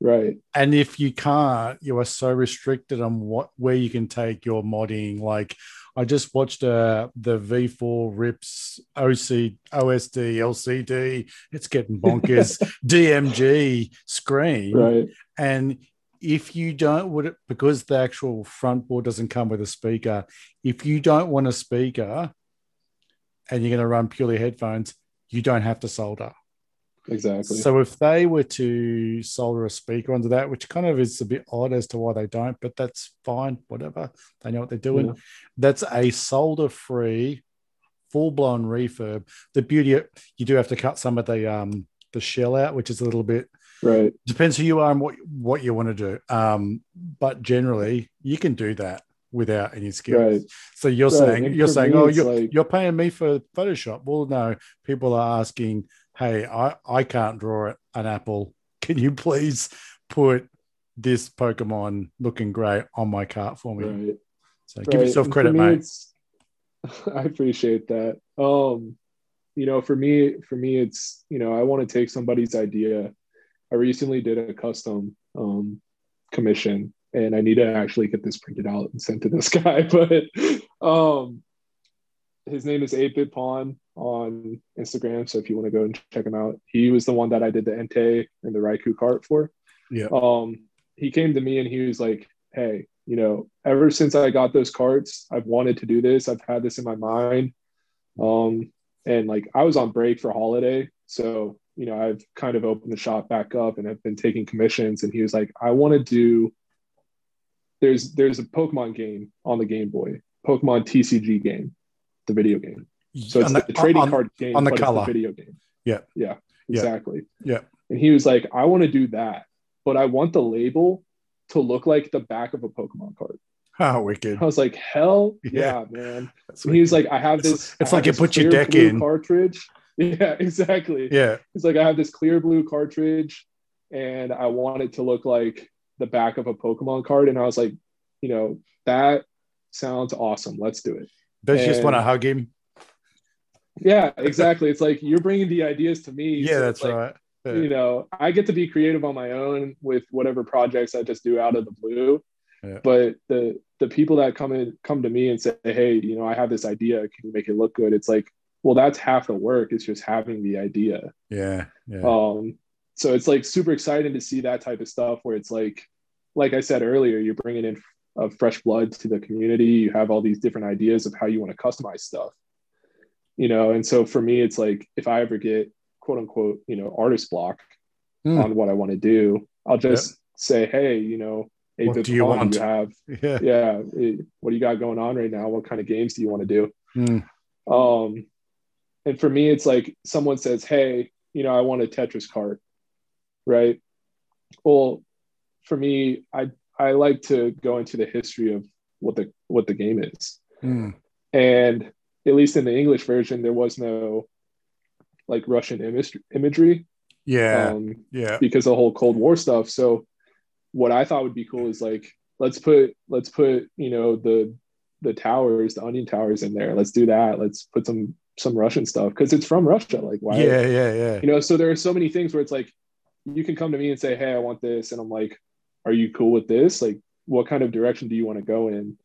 [SPEAKER 2] Right.
[SPEAKER 1] And if you can't, you are so restricted on what where you can take your modding. Like I just watched uh, the V4 Rips OC OSD LCD. It's getting bonkers. DMG screen.
[SPEAKER 2] Right.
[SPEAKER 1] And if you don't would it because the actual front board doesn't come with a speaker, if you don't want a speaker and you're going to run purely headphones, you don't have to solder.
[SPEAKER 2] Exactly.
[SPEAKER 1] So if they were to solder a speaker onto that, which kind of is a bit odd as to why they don't, but that's fine, whatever. They know what they're doing. Yeah. That's a solder free, full blown refurb. The beauty of, you do have to cut some of the um the shell out, which is a little bit
[SPEAKER 2] right.
[SPEAKER 1] Depends who you are and what what you want to do. Um, but generally you can do that without any skills. Right. So you're right. saying and you're saying, me, oh, you're, like... you're paying me for Photoshop. Well, no, people are asking hey, I, I can't draw an apple. Can you please put this Pokemon looking great on my cart for me? Right. So give yourself credit, me, mate.
[SPEAKER 2] I appreciate that. Um, you know, for me, for me, it's you know, I want to take somebody's idea. I recently did a custom um, commission, and I need to actually get this printed out and sent to this guy. But um, his name is 8-Bit Pawn on Instagram. So if you want to go and check him out, he was the one that I did the Entei and the Raikou cart for.
[SPEAKER 1] Yeah.
[SPEAKER 2] Um, he came to me and he was like, Hey, you know, ever since I got those carts, I've wanted to do this. I've had this in my mind. Um, and like I was on break for holiday. So, you know, I've kind of opened the shop back up and have been taking commissions. And he was like, I want to do there's there's a Pokemon game on the Game Boy, Pokemon TCG game the video game. So it's the, the, trading on, card game
[SPEAKER 1] on the color.
[SPEAKER 2] Video game.
[SPEAKER 1] Yeah.
[SPEAKER 2] Yeah. Exactly.
[SPEAKER 1] Yeah.
[SPEAKER 2] And he was like, I want to do that, but I want the label to look like the back of a Pokemon card.
[SPEAKER 1] How wicked.
[SPEAKER 2] I was like, hell yeah, yeah man. And he was like, I have this.
[SPEAKER 1] It's, like you put your deck in
[SPEAKER 2] cartridge. Yeah, exactly.
[SPEAKER 1] Yeah.
[SPEAKER 2] He's like, I have this clear blue cartridge and I want it to look like the back of a Pokemon card. And I was like, you know, that sounds awesome. Let's do it.
[SPEAKER 1] Does just want to hug him?
[SPEAKER 2] Yeah, exactly. it's like you're bringing the ideas to me.
[SPEAKER 1] Yeah, so that's
[SPEAKER 2] like,
[SPEAKER 1] right.
[SPEAKER 2] Yeah. You know, I get to be creative on my own with whatever projects I just do out of the blue. Yeah. But the the people that come in come to me and say, "Hey, you know, I have this idea. Can you make it look good?" It's like, well, that's half the work. It's just having the idea.
[SPEAKER 1] Yeah. yeah.
[SPEAKER 2] Um. So it's like super exciting to see that type of stuff where it's like, like I said earlier, you're bringing in of fresh blood to the community. You have all these different ideas of how you want to customize stuff, you know. And so for me, it's like if I ever get quote unquote, you know, artist block mm. on what I want to do, I'll just yep. say, hey, you know,
[SPEAKER 1] what do you want?
[SPEAKER 2] You have, yeah, yeah. What do you got going on right now? What kind of games do you want to do? Mm. Um, and for me, it's like someone says, hey, you know, I want a Tetris cart, right? Well, for me, I I like to go into the history of what the what the game is. Mm. And at least in the English version, there was no like Russian image, imagery.
[SPEAKER 1] Yeah. Um, yeah.
[SPEAKER 2] Because the whole Cold War stuff. So what I thought would be cool is like let's put let's put you know the the towers, the onion towers in there. Let's do that. Let's put some some Russian stuff because it's from Russia. Like why?
[SPEAKER 1] Yeah, yeah, yeah.
[SPEAKER 2] You know, so there are so many things where it's like you can come to me and say, "Hey, I want this," and I'm like, "Are you cool with this? Like, what kind of direction do you want to go in?"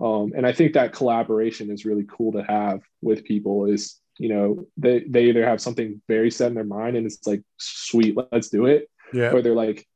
[SPEAKER 2] Um, and I think that collaboration is really cool to have with people. Is you know they they either have something very set in their mind and it's like, "Sweet, let's do it,"
[SPEAKER 1] Yeah,
[SPEAKER 2] or they're like,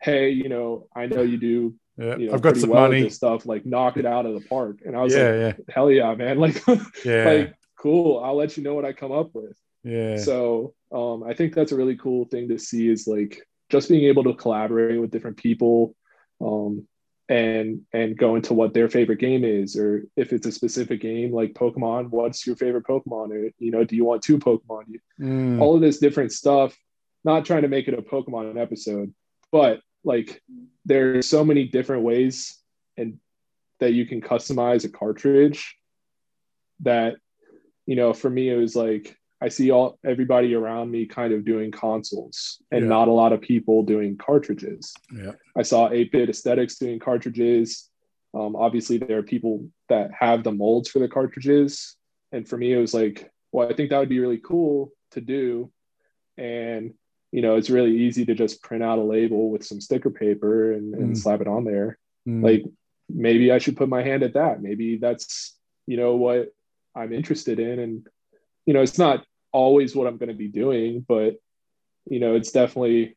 [SPEAKER 2] "Hey, you know, I know you do."
[SPEAKER 1] yeah.
[SPEAKER 2] You know,
[SPEAKER 1] I've got some
[SPEAKER 2] well
[SPEAKER 1] money.
[SPEAKER 2] stuff. Like, knock it out of the park. And I was
[SPEAKER 1] Yeah,
[SPEAKER 2] like,
[SPEAKER 1] yeah,
[SPEAKER 2] hell yeah, man. Like,
[SPEAKER 1] yeah,
[SPEAKER 2] like cool. I'll let you know what I come up with.
[SPEAKER 1] yeah.
[SPEAKER 2] So um, I think that's a really cool thing to see is like just being able to collaborate with different people um, and and go into what their favorite game is, or if it's a specific game like Pokemon, what's your favorite Pokemon? Or you know, do you want two Pokemon?
[SPEAKER 1] Mm,
[SPEAKER 2] All of this different stuff. Not trying to make it a Pokemon episode, but like there's so many different ways and that you can customize a cartridge that you know for me it was like i see all everybody around me kind of doing consoles and
[SPEAKER 1] Yeah.
[SPEAKER 2] not a lot of people doing cartridges.
[SPEAKER 1] Yeah,
[SPEAKER 2] i saw 8-bit aesthetics doing cartridges. Um, obviously there are people that have the molds for the cartridges. And for me it was like well i think that would be really cool to do. And you know it's really easy to just print out a label with some sticker paper and, and
[SPEAKER 1] Mm.
[SPEAKER 2] slap it on there.
[SPEAKER 1] Mm,
[SPEAKER 2] like maybe i should put my hand at that. Maybe that's you know what i'm interested in. And you know it's not always what i'm going to be doing but you know it's definitely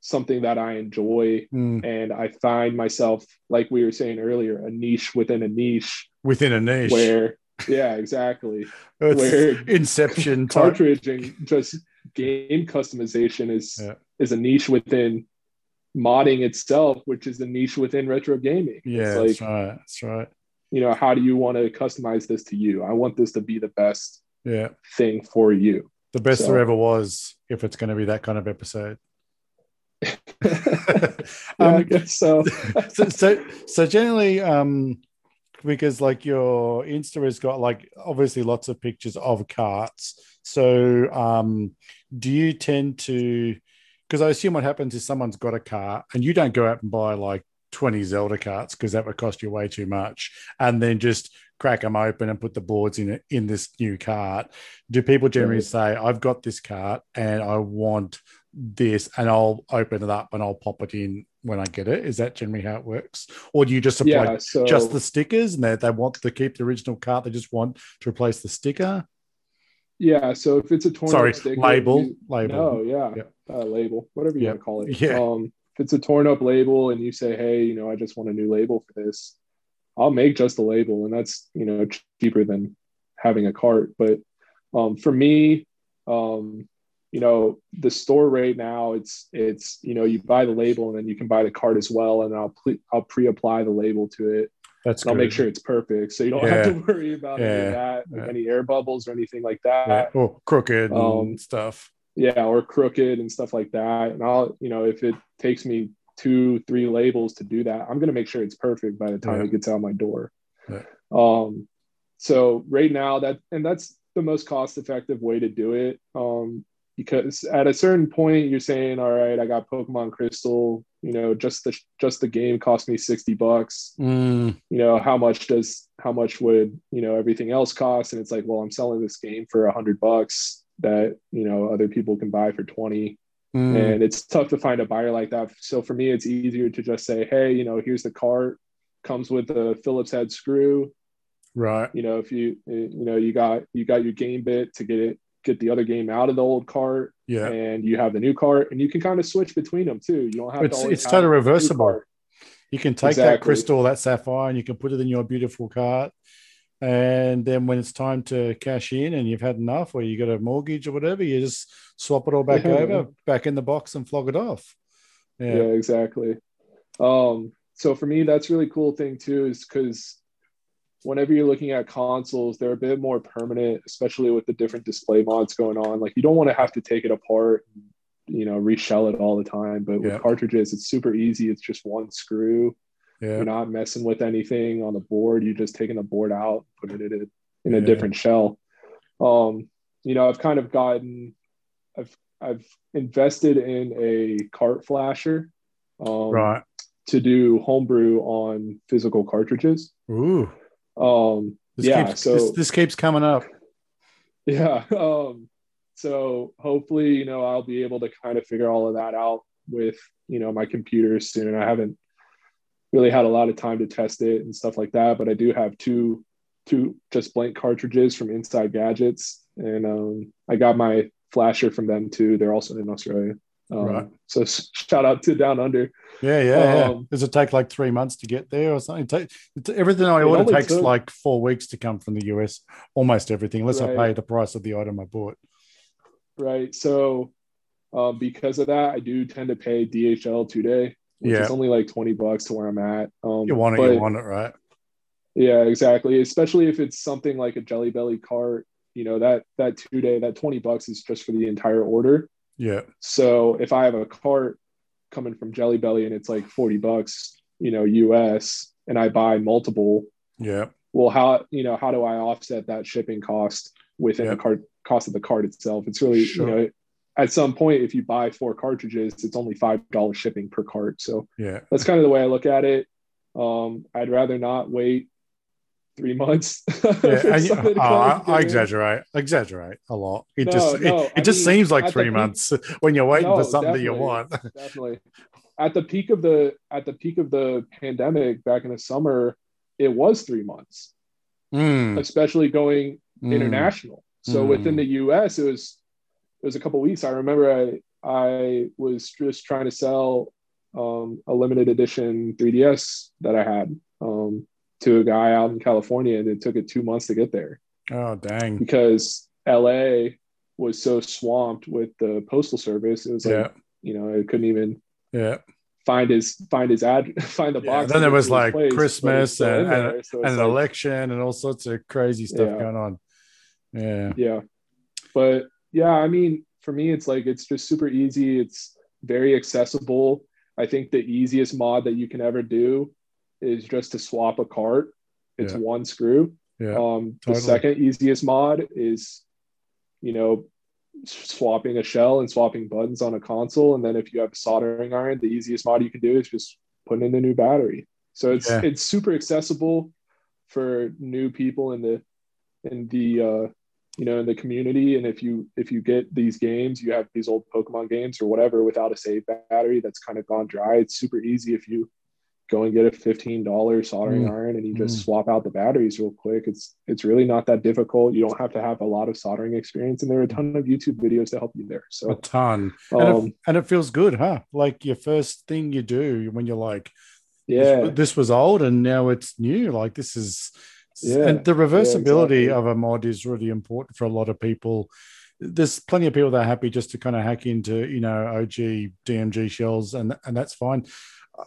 [SPEAKER 2] something that i enjoy
[SPEAKER 1] mm.
[SPEAKER 2] and i find myself like we were saying earlier a niche within a niche
[SPEAKER 1] within a niche.
[SPEAKER 2] where yeah exactly where
[SPEAKER 1] Inception
[SPEAKER 2] and just game customization is
[SPEAKER 1] Yeah.
[SPEAKER 2] is a niche within modding itself which is a niche within retro gaming
[SPEAKER 1] Yeah,
[SPEAKER 2] it's
[SPEAKER 1] that's right. That's right.
[SPEAKER 2] you know how do you want to customize this to you i want this to be the best
[SPEAKER 1] Yeah,
[SPEAKER 2] thing for you
[SPEAKER 1] the best
[SPEAKER 2] So-
[SPEAKER 1] there ever was. If it's going to be that kind of episode. Um,
[SPEAKER 2] guess so
[SPEAKER 1] so, so so generally um because like your insta has got like obviously lots of pictures of carts so um do you tend to because i assume what happens is someone's got a cart and you don't go out and buy like 20 zelda carts because that would cost you way too much and then just crack them open and put the boards in it in this new cart do people generally say i've got this cart and i want this and I'll open it up and I'll pop it in when I get it. Is that generally how it works? Or do you just supply
[SPEAKER 2] yeah so
[SPEAKER 1] just the stickers and they, they want to keep the original cart, they just want to replace the sticker?
[SPEAKER 2] yeah so if it's a torn
[SPEAKER 1] Sorry,
[SPEAKER 2] up sticker
[SPEAKER 1] label.
[SPEAKER 2] you-
[SPEAKER 1] label.
[SPEAKER 2] no yeah,
[SPEAKER 1] Yeah.
[SPEAKER 2] Uh, label whatever you
[SPEAKER 1] Yeah.
[SPEAKER 2] want to call it
[SPEAKER 1] Yeah.
[SPEAKER 2] um if it's a torn up label and you say hey you know i just want a new label for this i'll make just a label and that's you know cheaper than having a cart but um for me um you know the store right now it's it's you know you buy the label and then you can buy the cart as well and i'll ple- i'll pre-apply the label to it
[SPEAKER 1] That's
[SPEAKER 2] i'll make sure it's perfect so you don't have to worry about any
[SPEAKER 1] Yeah.
[SPEAKER 2] of that
[SPEAKER 1] Yeah.
[SPEAKER 2] any air bubbles or anything like that
[SPEAKER 1] Yeah. Or crooked and
[SPEAKER 2] Um,
[SPEAKER 1] stuff.
[SPEAKER 2] yeah or crooked and stuff like that and i'll you know if it takes me two three labels to do that i'm going to make sure it's perfect by the time
[SPEAKER 1] Yeah.
[SPEAKER 2] it gets out my door. Um so right now that and that's the most cost effective way to do it. Um because at a certain point you're saying all right i got pokemon crystal you know just the just the game cost me 60 bucks.
[SPEAKER 1] Mm,
[SPEAKER 2] you know how much does how much would you know everything else cost? And it's like well i'm selling this game for a hundred bucks that you know other people can buy for 20
[SPEAKER 1] mm,
[SPEAKER 2] and it's tough to find a buyer like that so for me it's easier to just say hey you know here's the cart comes with the phillips head screw
[SPEAKER 1] right.
[SPEAKER 2] you know if you you know you got you got your game bit to get it get the other game out of the old cart
[SPEAKER 1] Yeah.
[SPEAKER 2] and you have the new cart and you can kind of switch between them too you don't have
[SPEAKER 1] It's
[SPEAKER 2] to always
[SPEAKER 1] it's totally reversible. You can take that crystal, that sapphire, and you can put it in your beautiful cart. And then when it's time to cash in and you've had enough, or you got a mortgage or whatever, you just swap it all back
[SPEAKER 2] Yeah.
[SPEAKER 1] over, back in the box and flog it off.
[SPEAKER 2] yeah,
[SPEAKER 1] Yeah.
[SPEAKER 2] exactly um so for me that's really cool thing too is because whenever you're looking at consoles they're a bit more permanent especially with the different display mods going on like you don't want to have to take it apart and, you know reshell it all the time but
[SPEAKER 1] Yeah.
[SPEAKER 2] with cartridges it's super easy it's just one screw
[SPEAKER 1] Yeah.
[SPEAKER 2] you're not messing with anything on the board you're just taking the board out putting it in, in a
[SPEAKER 1] Yeah.
[SPEAKER 2] different shell um you know i've kind of gotten i've i've invested in a cart flasher um,
[SPEAKER 1] Right.
[SPEAKER 2] to do homebrew on physical cartridges
[SPEAKER 1] Ooh.
[SPEAKER 2] um
[SPEAKER 1] This
[SPEAKER 2] yeah
[SPEAKER 1] keeps
[SPEAKER 2] so
[SPEAKER 1] this, this keeps coming up.
[SPEAKER 2] yeah. Um, so hopefully, you know, I'll be able to kind of figure all of that out with, you know, my computer soon. I haven't really had a lot of time to test it and stuff like that, but I do have two two just blank cartridges from Inside Gadgets, and um, I got my flasher from them too. They're also in Australia. Um, right. So shout out to Down Under.
[SPEAKER 1] Yeah, yeah, um, yeah. Does it take like three months to get there or something? Take, everything I order takes took, like four weeks to come from the US. Almost everything, unless right. I pay the price of the item I bought.
[SPEAKER 2] Right. So um, because of that, I do tend to pay DHL today, which yeah. is only like twenty bucks to where I'm at. Um,
[SPEAKER 1] you want it, but, you want it, right?
[SPEAKER 2] Yeah, exactly. Especially if it's something like a Jelly Belly cart. You know that that two day that twenty bucks is just for the entire order.
[SPEAKER 1] Yeah.
[SPEAKER 2] So if I have a cart coming from Jelly Belly and it's like 40 bucks, you know, US, and I buy multiple.
[SPEAKER 1] Yeah.
[SPEAKER 2] Well, how, you know, how do I offset that shipping cost within yeah. the cart cost of the cart itself? It's really, sure. you know, at some point, if you buy four cartridges, it's only $5 shipping per cart. So
[SPEAKER 1] yeah,
[SPEAKER 2] that's kind of the way I look at it. Um, I'd rather not wait three months.
[SPEAKER 1] yeah, I, oh, I, I, exaggerate, exaggerate a lot. It no, just no, it, it just mean, seems like three months when you're waiting no, for something that you want.
[SPEAKER 2] definitely. At the peak of the at the peak of the pandemic back in the summer, it was three months.
[SPEAKER 1] Mm.
[SPEAKER 2] Especially going mm. international. So mm. within the US, it was it was a couple weeks. I remember I I was just trying to sell um, a limited edition 3DS that I had. Um, to a guy out in California, and it took it two months to get there.
[SPEAKER 1] Oh, dang!
[SPEAKER 2] Because LA was so swamped with the postal service, it was like yeah. you know it couldn't even
[SPEAKER 1] yeah
[SPEAKER 2] find his find his ad find the box.
[SPEAKER 1] Yeah, then there was like place, Christmas and, and, there, so and an like, election and all sorts of crazy stuff yeah. going on. Yeah,
[SPEAKER 2] yeah, but yeah, I mean, for me, it's like it's just super easy. It's very accessible. I think the easiest mod that you can ever do is just to swap a cart. It's yeah. one screw.
[SPEAKER 1] Yeah,
[SPEAKER 2] um, totally. The second easiest mod is, you know, swapping a shell and swapping buttons on a console. And then if you have a soldering iron, the easiest mod you can do is just putting in a new battery. So it's yeah. it's super accessible for new people in the in the uh, you know in the community. And if you if you get these games, you have these old Pokemon games or whatever without a save battery that's kind of gone dry. It's super easy if you go and get a $15 soldering mm. iron and you just mm. swap out the batteries real quick. It's it's really not that difficult. You don't have to have a lot of soldering experience and there are a ton of YouTube videos to help you there. So
[SPEAKER 1] a ton. Um, and, it, um, and, it, feels good, huh? Like your first thing you do when you're like,
[SPEAKER 2] yeah,
[SPEAKER 1] this, this was old and now it's new. Like this is yeah. And the reversibility yeah, exactly. of a mod is really important for a lot of people. There's plenty of people that are happy just to kind of hack into, you know, OG DMG shells and and that's fine.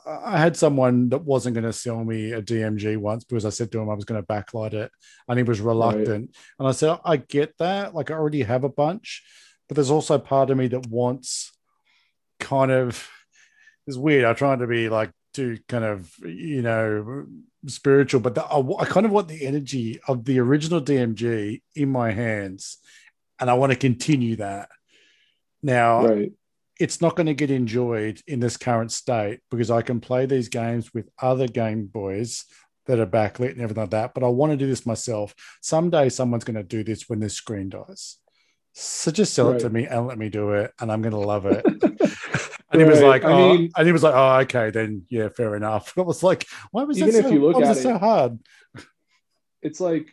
[SPEAKER 1] I had someone that wasn't going to sell me a DMG once because I said to him I was going to backlight it and he was reluctant. Right. And I said, I get that. Like, I already have a bunch, but there's also part of me that wants kind of, it's weird. I'm trying to be like too kind of, you know, spiritual, but the, I, I kind of want the energy of the original DMG in my hands and I want to continue that. Now,
[SPEAKER 2] right
[SPEAKER 1] it's not going to get enjoyed in this current state because I can play these games with other Game Boys that are backlit and everything like that. But I want to do this myself. Someday someone's going to do this when this screen dies. So just sell right. it to me and let me do it, and I'm going to love it. and right. he was like, "Oh," mean, and he was like, "Oh, okay, then yeah, fair enough." I was like, "Why was even that if so, you look at it, so hard?"
[SPEAKER 2] It's like,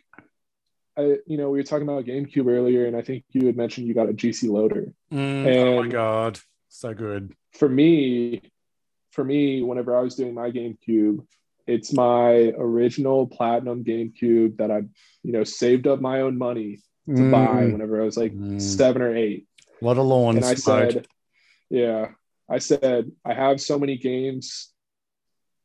[SPEAKER 2] I, you know, we were talking about GameCube earlier, and I think you had mentioned you got a GC loader.
[SPEAKER 1] Mm, oh my god! So good.
[SPEAKER 2] For me, for me, whenever I was doing my GameCube, it's my original platinum GameCube that I, you know, saved up my own money to mm. buy whenever I was like mm. seven or eight.
[SPEAKER 1] What A lawns.
[SPEAKER 2] And I said, yeah, I said, I have so many games,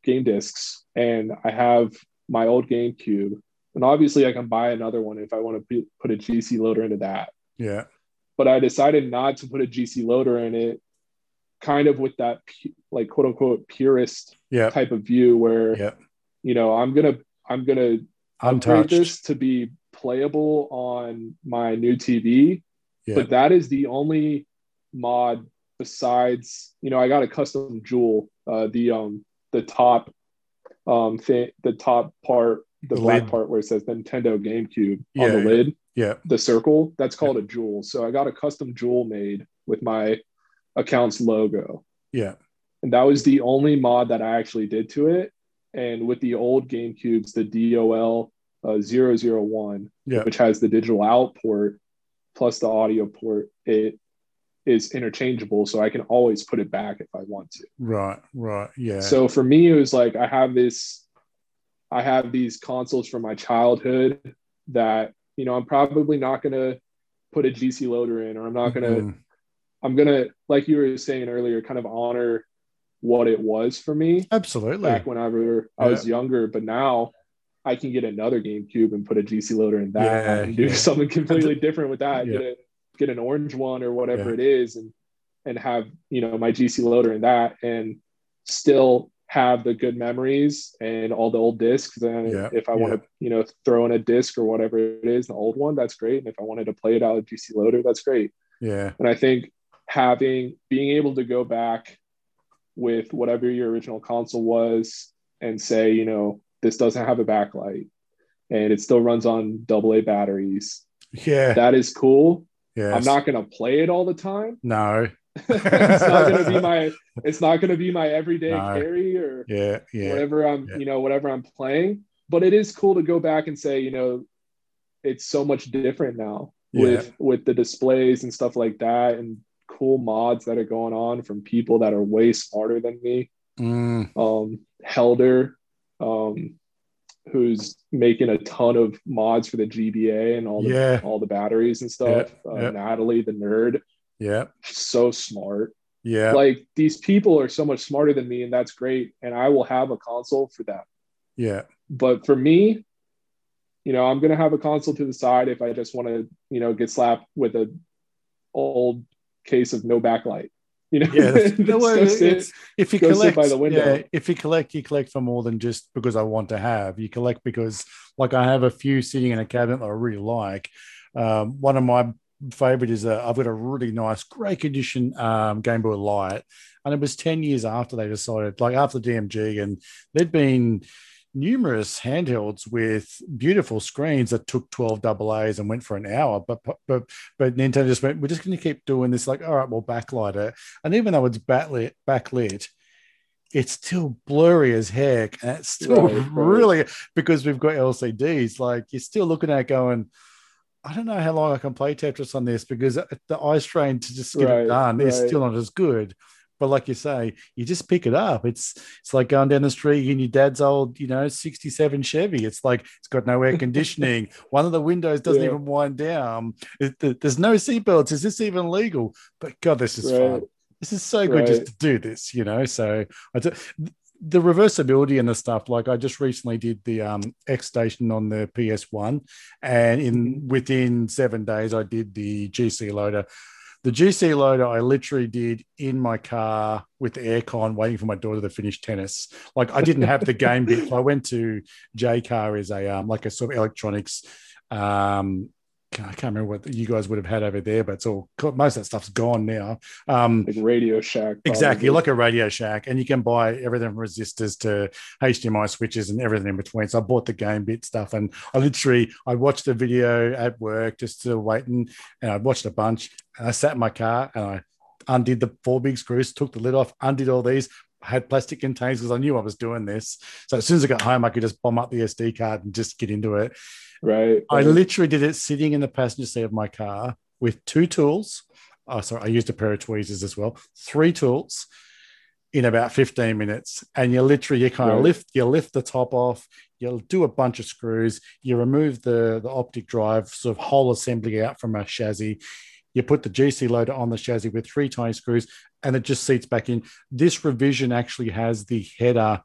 [SPEAKER 2] game discs, and I have my old GameCube. And obviously, I can buy another one if I want to put a GC loader into that.
[SPEAKER 1] Yeah.
[SPEAKER 2] But I decided not to put a GC loader in it kind of with that like quote unquote purist
[SPEAKER 1] yeah.
[SPEAKER 2] type of view where
[SPEAKER 1] yeah.
[SPEAKER 2] you know i'm gonna i'm gonna
[SPEAKER 1] upgrade
[SPEAKER 2] this to be playable on my new tv yeah. but that is the only mod besides you know i got a custom jewel uh the um the top um thing the top part the, the black lid. part where it says nintendo gamecube yeah, on the lid
[SPEAKER 1] Yeah.
[SPEAKER 2] the circle. That's called a jewel. So I got a custom jewel made with my account's logo.
[SPEAKER 1] Yeah.
[SPEAKER 2] And that was the only mod that I actually did to it. And with the old GameCubes, the DOL uh, 001,
[SPEAKER 1] Yeah.
[SPEAKER 2] which has the digital out port plus the audio port, it is interchangeable. So I can always put it back if I want to.
[SPEAKER 1] Right. Right. Yeah.
[SPEAKER 2] So for me, it was like I have this, I have these consoles from my childhood that, you know, I'm probably not going to put a GC loader in, or I'm not going to,
[SPEAKER 1] Mhm.
[SPEAKER 2] I'm going to, like you were saying earlier, kind of honor what it was for me
[SPEAKER 1] Absolutely.
[SPEAKER 2] back whenever I was younger. But now I can get another GameCube and put a GC loader in that
[SPEAKER 1] Yeah,
[SPEAKER 2] and do
[SPEAKER 1] yeah.
[SPEAKER 2] something completely different with that.
[SPEAKER 1] Yeah.
[SPEAKER 2] Get get an orange one or whatever
[SPEAKER 1] Yeah.
[SPEAKER 2] it is, and and have you know my GC loader in that, and still have the good memories and all the old discs. And
[SPEAKER 1] Yeah,
[SPEAKER 2] if I want to you know throw in a disc or whatever it is, the old one, that's great. And if I wanted to play it out of GC loader, that's great.
[SPEAKER 1] Yeah.
[SPEAKER 2] And I think having being able to go back with whatever your original console was and say, you know, this doesn't have a backlight and it still runs on AA batteries.
[SPEAKER 1] Yeah.
[SPEAKER 2] That is cool.
[SPEAKER 1] Yeah.
[SPEAKER 2] I'm not gonna play it all the time.
[SPEAKER 1] No.
[SPEAKER 2] it's not gonna be my it's not gonna be my everyday
[SPEAKER 1] No.
[SPEAKER 2] carry or
[SPEAKER 1] Yeah. Yeah.
[SPEAKER 2] whatever I'm,
[SPEAKER 1] Yeah.
[SPEAKER 2] you know, whatever I'm playing. But it is cool to go back and say, you know, it's so much different now with with the displays and stuff like that and cool mods that are going on from people that are way smarter than me.
[SPEAKER 1] Mm,
[SPEAKER 2] Um Helder, um, who's making a ton of mods for the GBA and all the
[SPEAKER 1] Yeah.
[SPEAKER 2] all the batteries and stuff. Uh,
[SPEAKER 1] yeah.
[SPEAKER 2] Natalie, the nerd,
[SPEAKER 1] yeah.
[SPEAKER 2] so smart
[SPEAKER 1] Yeah.
[SPEAKER 2] like these people are so much smarter than me and that's great and i will have a console for that
[SPEAKER 1] Yeah.
[SPEAKER 2] but for me you know i'm going to have a console to the side if i just want to you know get slapped with a old case of no backlight you know
[SPEAKER 1] Yeah. that's-
[SPEAKER 2] Just
[SPEAKER 1] no, well,
[SPEAKER 2] go
[SPEAKER 1] it's- if you collect,
[SPEAKER 2] by the window.
[SPEAKER 1] yeah, if you collect, you collect for more than just because I want to have. You collect because, like, I have a few sitting in a cabinet that I really like. Um, one of my favorite is a, I've got a really nice, great condition um, Game Boy Light, and it was ten years after they decided, like after DMG, and they'd been numerous handhelds with beautiful screens that took 12 double A's and went for an hour. But but but Nintendo just went, we're just going to keep doing this. Like, all right, we'll backlight it. And even though it's backlit, backlit, it's still blurry as heck. And it's still oh,
[SPEAKER 2] Right, right.
[SPEAKER 1] really because we've got LCDs. Like you're still looking at it going, I don't know how long I can play Tetris on this because the eye strain to just get it
[SPEAKER 2] Right,
[SPEAKER 1] done is still not as good. But like you say, you just pick it up. It's it's like going down the street in your dad's old, you know, 67 Chevy. It's like it's got no air conditioning. One of the windows doesn't
[SPEAKER 2] Yeah.
[SPEAKER 1] even wind down. There's no seatbelts. Is this even legal? But God, this is
[SPEAKER 2] Right.
[SPEAKER 1] fun. This is so good just to do this, you know. So I the reversibility and the stuff. Like I just recently did the um, X station on the PS1, and in
[SPEAKER 2] Mhm.
[SPEAKER 1] within seven days, I did the GC loader. The GC loader I literally did in my car with the aircon, waiting for my daughter to finish tennis. Like I didn't have the game bit, I went to Jaycar is a um, like a sort of electronics. Um, I can't remember what you guys would have had over there, but it's all most of that stuff's gone now. Um,
[SPEAKER 2] like radio shack
[SPEAKER 1] Exactly,
[SPEAKER 2] probably.
[SPEAKER 1] like a Radio Shack, and you can buy everything from resistors to HDMI switches and everything in between. So I bought the game bit stuff, and I literally I watched the video at work just to waiting, and I watched a bunch. And I sat in my car and I undid the four big screws, took the lid off, undid all these. I had plastic containers because I knew I was doing this. So as soon as I got home, I could just bomb up the SD card and just get into it.
[SPEAKER 2] right
[SPEAKER 1] I literally did it sitting in the passenger seat of my car with two tools. Oh, sorry, I used a pair of tweezers as well. Three tools in about 15 minutes. And you literally you kind of lift, you lift the top off, you'll do a bunch of screws, you remove the, the optic drive, sort of whole assembly out from a chassis. You put the GC loader on the chassis with three tiny screws, and it just seats back in. This revision actually has the header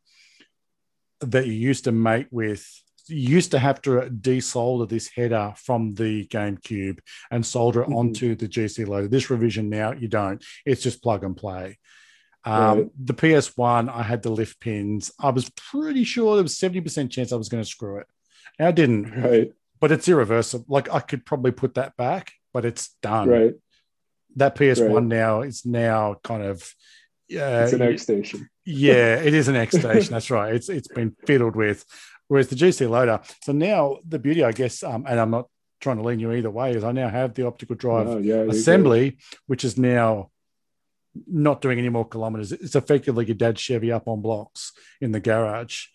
[SPEAKER 1] that you used to mate with you used to have to desolder this header from the GameCube and solder it
[SPEAKER 2] Mhm.
[SPEAKER 1] onto the GC loader. This revision now you don't. It's just plug and play. Um,
[SPEAKER 2] Right.
[SPEAKER 1] The PS1, I had the lift pins. I was pretty sure there was seventy percent chance I was going to screw it. And I didn't,
[SPEAKER 2] right
[SPEAKER 1] but it's irreversible. Like I could probably put that back, but it's done.
[SPEAKER 2] right
[SPEAKER 1] That PS1
[SPEAKER 2] Right.
[SPEAKER 1] now is now kind of. Uh,
[SPEAKER 2] it's an X station
[SPEAKER 1] yeah, it is an X station. That's right. It's it's been fiddled with. Whereas the GC loader. So now the beauty, I guess, um, and I'm not trying to lean you either way. Is I now have the optical drive
[SPEAKER 2] Oh, yeah,
[SPEAKER 1] assembly, which is now not doing any more kilometers. It's effectively your dad's Chevy up on blocks in the garage.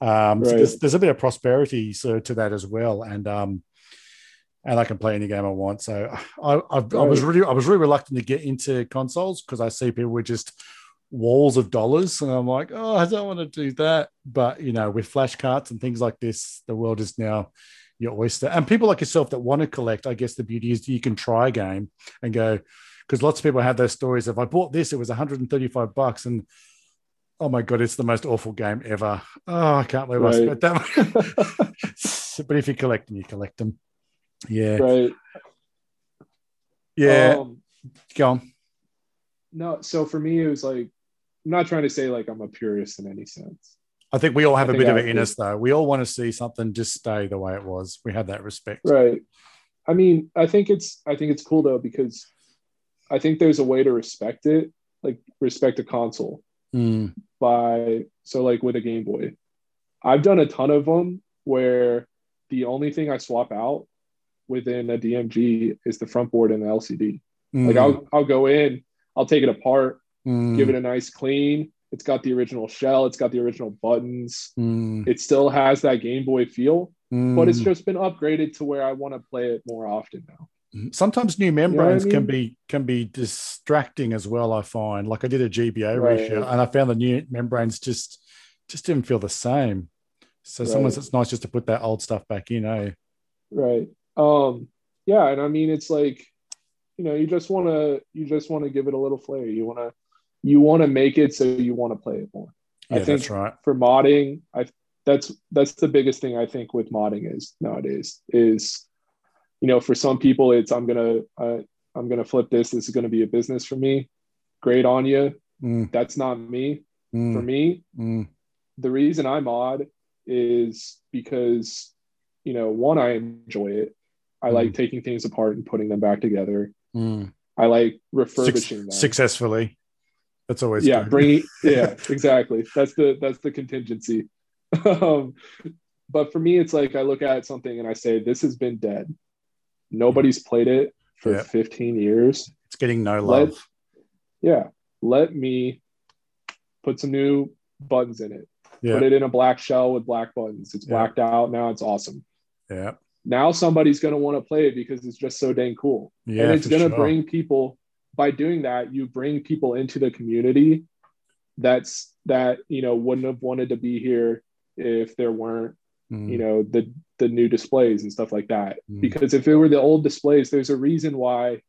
[SPEAKER 1] Um, so there's, there's a bit of prosperity so to that as well, and um, and I can play any game I want. So I, I, I was really I was really reluctant to get into consoles because I see people with just walls of dollars, and I'm like, oh, I don't want to do that. But you know, with flash carts and things like this, the world is now your oyster. And people like yourself that want to collect, I guess the beauty is you can try a game and go because lots of people have those stories of I bought this, it was 135 bucks, and oh my god, it's the most awful game ever. Oh, I can't believe I spent that. but if you collect them, you collect them. Yeah,
[SPEAKER 2] right.
[SPEAKER 1] yeah.
[SPEAKER 2] Um,
[SPEAKER 1] Go on.
[SPEAKER 2] no, so for me, it was like, I'm not trying to say like I'm a purist in any sense.
[SPEAKER 1] I think we all have
[SPEAKER 2] I
[SPEAKER 1] a bit of it in us, though. We all want to see something just stay the way it was. We have that respect.
[SPEAKER 2] Right. I mean, I think it's I think it's cool though because I think there's a way to respect it, like respect a console
[SPEAKER 1] Mm,
[SPEAKER 2] by so like with a Game Boy. I've done a ton of them where the only thing I swap out within a DMG is the front board and the LCD. Like
[SPEAKER 1] mm,
[SPEAKER 2] I'll I'll go in, I'll take it apart,
[SPEAKER 1] mm,
[SPEAKER 2] give it a nice clean. It's got the original shell, it's got the original buttons.
[SPEAKER 1] mm,
[SPEAKER 2] It still has that Game Boy feel,
[SPEAKER 1] mm.
[SPEAKER 2] but it's just been upgraded to where I want to play it more often now.
[SPEAKER 1] sometimes new
[SPEAKER 2] what I
[SPEAKER 1] membranes can be can be distracting as well i find like i did a gba
[SPEAKER 2] Right.
[SPEAKER 1] ratio and i found the new membranes just just didn't feel the same so sometimes it's nice just to put that old stuff back in eh
[SPEAKER 2] Right. Um yeah, and I mean it's like you know, you just want to you just want to give it a little flair. You want to you want to make it so you want to play it more. I think
[SPEAKER 1] that's right
[SPEAKER 2] for modding, I that's that's the biggest thing I think with modding is nowadays is you know, for some people it's I'm to uh, I'm to flip this this is to be a business for me. Great on you.
[SPEAKER 1] Mm,
[SPEAKER 2] That's not me.
[SPEAKER 1] mm,
[SPEAKER 2] For me,
[SPEAKER 1] mm,
[SPEAKER 2] the reason I mod is because, you know, one, I enjoy it. I
[SPEAKER 1] Mm.
[SPEAKER 2] like taking things apart and putting them back together.
[SPEAKER 1] mm.
[SPEAKER 2] I like
[SPEAKER 1] Suc-
[SPEAKER 2] refurbishing them.
[SPEAKER 1] successfully that's always
[SPEAKER 2] yeah,
[SPEAKER 1] good.
[SPEAKER 2] bringing. Yeah, exactly. That's the that's the contingency. um, but for me, it's like I look at something and I say, this has been dead. Nobody's played it for
[SPEAKER 1] Yeah.
[SPEAKER 2] 15 years.
[SPEAKER 1] it's getting no
[SPEAKER 2] Let-
[SPEAKER 1] love
[SPEAKER 2] Yeah, let me put some new buttons in it.
[SPEAKER 1] yeah
[SPEAKER 2] Put it in a black shell with black buttons. It's blacked out now. It's awesome.
[SPEAKER 1] yeah
[SPEAKER 2] now somebody's going to want to play it because it's just so dang cool.
[SPEAKER 1] yeah
[SPEAKER 2] and it's going to
[SPEAKER 1] sure.
[SPEAKER 2] bring people by doing that, you bring people into the community that's that, you know, wouldn't have wanted to be here if there weren't,
[SPEAKER 1] Mm,
[SPEAKER 2] you know, the the new displays and stuff like that.
[SPEAKER 1] Mm.
[SPEAKER 2] Because if it were the old displays, there's a reason why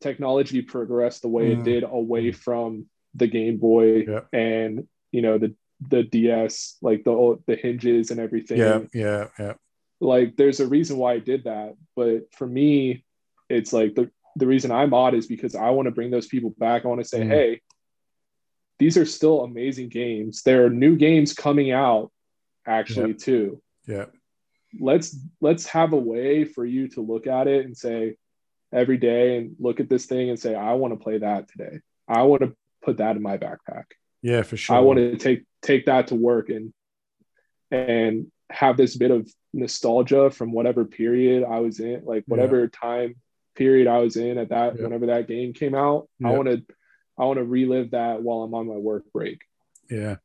[SPEAKER 2] technology progressed the way
[SPEAKER 1] Mm.
[SPEAKER 2] it did away from the Game Boy
[SPEAKER 1] Yeah.
[SPEAKER 2] and, you know, the the DS, like the old, the hinges and everything
[SPEAKER 1] yeah yeah yeah
[SPEAKER 2] like there's a reason why I did that. But for me, it's like the the reason I'm odd is because I want to bring those people back. I want to say,
[SPEAKER 1] Mm.
[SPEAKER 2] hey, these are still amazing games. There are new games coming out actually too.
[SPEAKER 1] yeah
[SPEAKER 2] Let's let's have a way for you to look at it and say every day and look at this thing and say, I want to play that today. I want to put that in my backpack.
[SPEAKER 1] yeah for sure
[SPEAKER 2] I want to take take that to work and and have this bit of nostalgia from whatever period I was in, like whatever time period I was in at that
[SPEAKER 1] Yeah.
[SPEAKER 2] whenever that game came out. I want to I want to relive that while I'm on my work break.
[SPEAKER 1] Yeah.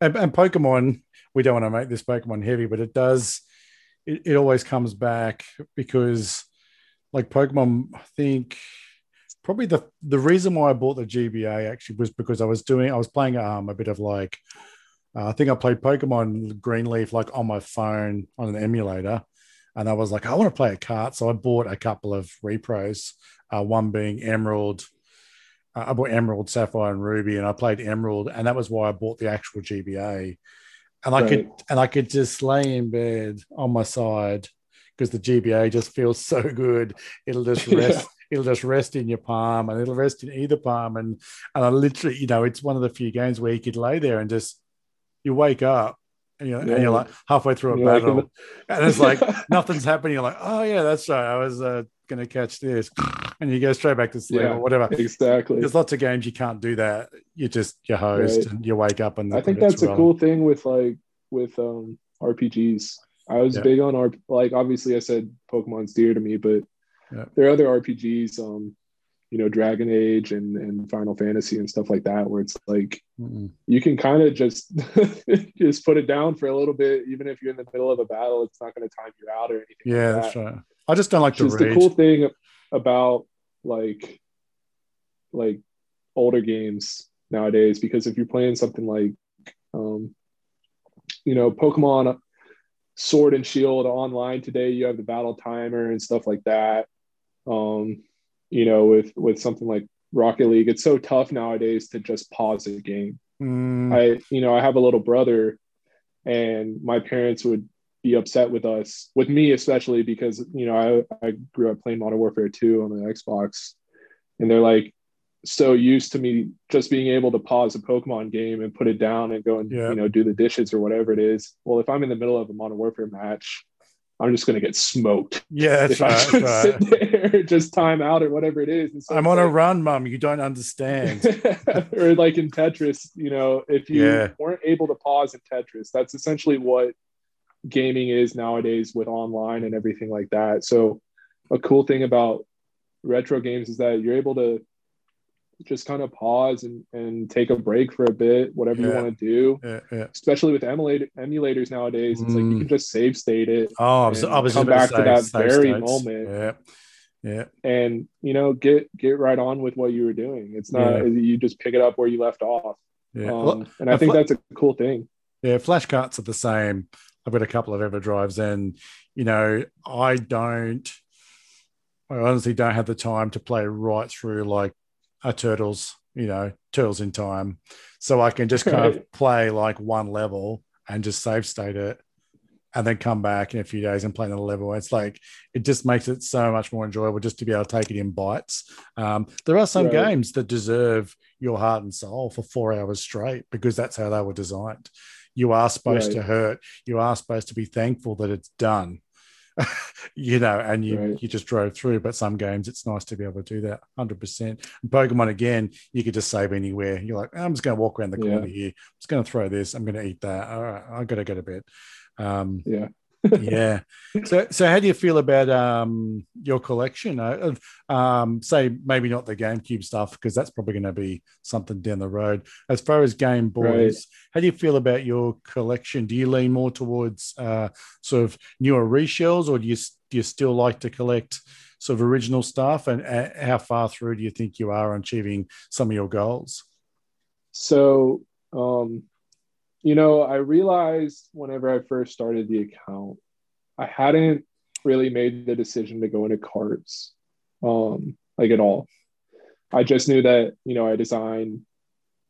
[SPEAKER 1] And, and Pokemon, we don't want to make this Pokemon heavy, but it does, it, it always comes back because, like Pokemon, I think probably the the reason why I bought the GBA actually was because I was doing, I was playing um, a bit of like, uh, I think I played Pokemon Greenleaf like on my phone on an emulator. And I was like, I want to play a cart. So I bought a couple of repros, uh, one being Emerald. Uh, I bought Emerald, Sapphire, and Ruby, and I played Emerald, and that was why I bought the actual GBA. And I could and I could just lay in bed on my side because the GBA just feels so good. It'll just
[SPEAKER 2] Yeah.
[SPEAKER 1] rest. It'll just rest in your palm, and it'll rest in either palm. And and I literally, you know, it's one of the few games where you could lay there and just you wake up and you're, and you're like halfway through a
[SPEAKER 2] You're like
[SPEAKER 1] battle, and it's like nothing's happening. You're like, oh yeah, that's right. I was uh, gonna catch this, and you go straight back to sleep
[SPEAKER 2] Yeah.
[SPEAKER 1] or whatever.
[SPEAKER 2] exactly.
[SPEAKER 1] There's lots of games you can't do that. You just you're hosed
[SPEAKER 2] Right.
[SPEAKER 1] and you wake up and
[SPEAKER 2] I think that's a cool thing with like with um RPGs I was
[SPEAKER 1] Yeah.
[SPEAKER 2] big on our like obviously I said Pokemon's dear to me, but
[SPEAKER 1] Yeah.
[SPEAKER 2] there are other RPGs, um, you know, Dragon Age and and Final Fantasy and stuff like that, where it's like
[SPEAKER 1] Mm-mm.
[SPEAKER 2] you can kind of just just put it down for a little bit, even if you're in the middle of a battle, it's not going to time you out or anything.
[SPEAKER 1] Yeah,
[SPEAKER 2] like
[SPEAKER 1] that's
[SPEAKER 2] that.
[SPEAKER 1] right. I just don't like to
[SPEAKER 2] the cool thing about like like older games nowadays because if you're playing something like um you know pokemon sword and shield online today you have the battle timer and stuff like that um you know with with something like rocket league it's so tough nowadays to just pause a game
[SPEAKER 1] Mm,
[SPEAKER 2] I, you know, I have a little brother, and my parents would be upset with us, with me especially, because you know I, I grew up playing Modern Warfare 2 on the Xbox, and they're like so used to me just being able to pause a Pokemon game and put it down and go and
[SPEAKER 1] Yeah.
[SPEAKER 2] you know do the dishes or whatever it is. Well, if I'm in the middle of a Modern Warfare match, I'm just going to get smoked
[SPEAKER 1] yeah,
[SPEAKER 2] if I just
[SPEAKER 1] right.
[SPEAKER 2] sit there, just time out or whatever it is. So
[SPEAKER 1] I'm on a run, mum. You don't understand.
[SPEAKER 2] or like in Tetris, you know, if you
[SPEAKER 1] Yeah.
[SPEAKER 2] weren't able to pause in Tetris, that's essentially what gaming is nowadays with online and everything like that. So, a cool thing about retro games is that you're able to just kind of pause and, and take a break for a bit, whatever you want to do.
[SPEAKER 1] yeah, yeah.
[SPEAKER 2] Especially with emulator, emulators nowadays, it's like you
[SPEAKER 1] Mm.
[SPEAKER 2] can just save state it
[SPEAKER 1] Oh, I was, I was
[SPEAKER 2] come back to
[SPEAKER 1] say
[SPEAKER 2] that very
[SPEAKER 1] states.
[SPEAKER 2] moment.
[SPEAKER 1] Yeah, yeah,
[SPEAKER 2] and you know get get right on with what you were doing. It's not
[SPEAKER 1] Yeah.
[SPEAKER 2] you just pick it up where you left off.
[SPEAKER 1] yeah.
[SPEAKER 2] Um, and I think that's a cool thing.
[SPEAKER 1] Yeah, flash carts are the same. I've got a couple of EverDrives, and you know, I don't. I honestly don't have the time to play right through like a turtles, you know, turtles in time. So I can just kind of play like one level and just save state it, and then come back in a few days and play another level. It's like it just makes it so much more enjoyable just to be able to take it in bites. Um, there are some
[SPEAKER 2] Right.
[SPEAKER 1] games that deserve your heart and soul for four hours straight because that's how they were designed. You are supposed
[SPEAKER 2] Right.
[SPEAKER 1] to hurt. You are supposed to be thankful that it's done. you know, and you
[SPEAKER 2] Right.
[SPEAKER 1] you just drove through. But some games, it's nice to be able to do that. Hundred percent. Pokemon again, you could just save anywhere. You're like, I'm just going to walk around the corner here. I'm just going to throw this. I'm going to eat that. All right, I got to go to bed. Um,
[SPEAKER 2] Yeah.
[SPEAKER 1] Yeah. So, so how do you feel about um, your collection uh, of, um, say, maybe not the GameCube stuff because that's probably going to be something down the road. As far as Game Boys,
[SPEAKER 2] Right.
[SPEAKER 1] how do you feel about your collection? Do you lean more towards uh, sort of newer reshells, or do you do you still like to collect sort of original stuff? And uh, how far through do you think you are on achieving some of your goals?
[SPEAKER 2] So, um, you know, I realized whenever I first started the account, I hadn't really made the decision to go into cards, um, like at all. I just knew that, you know, I designed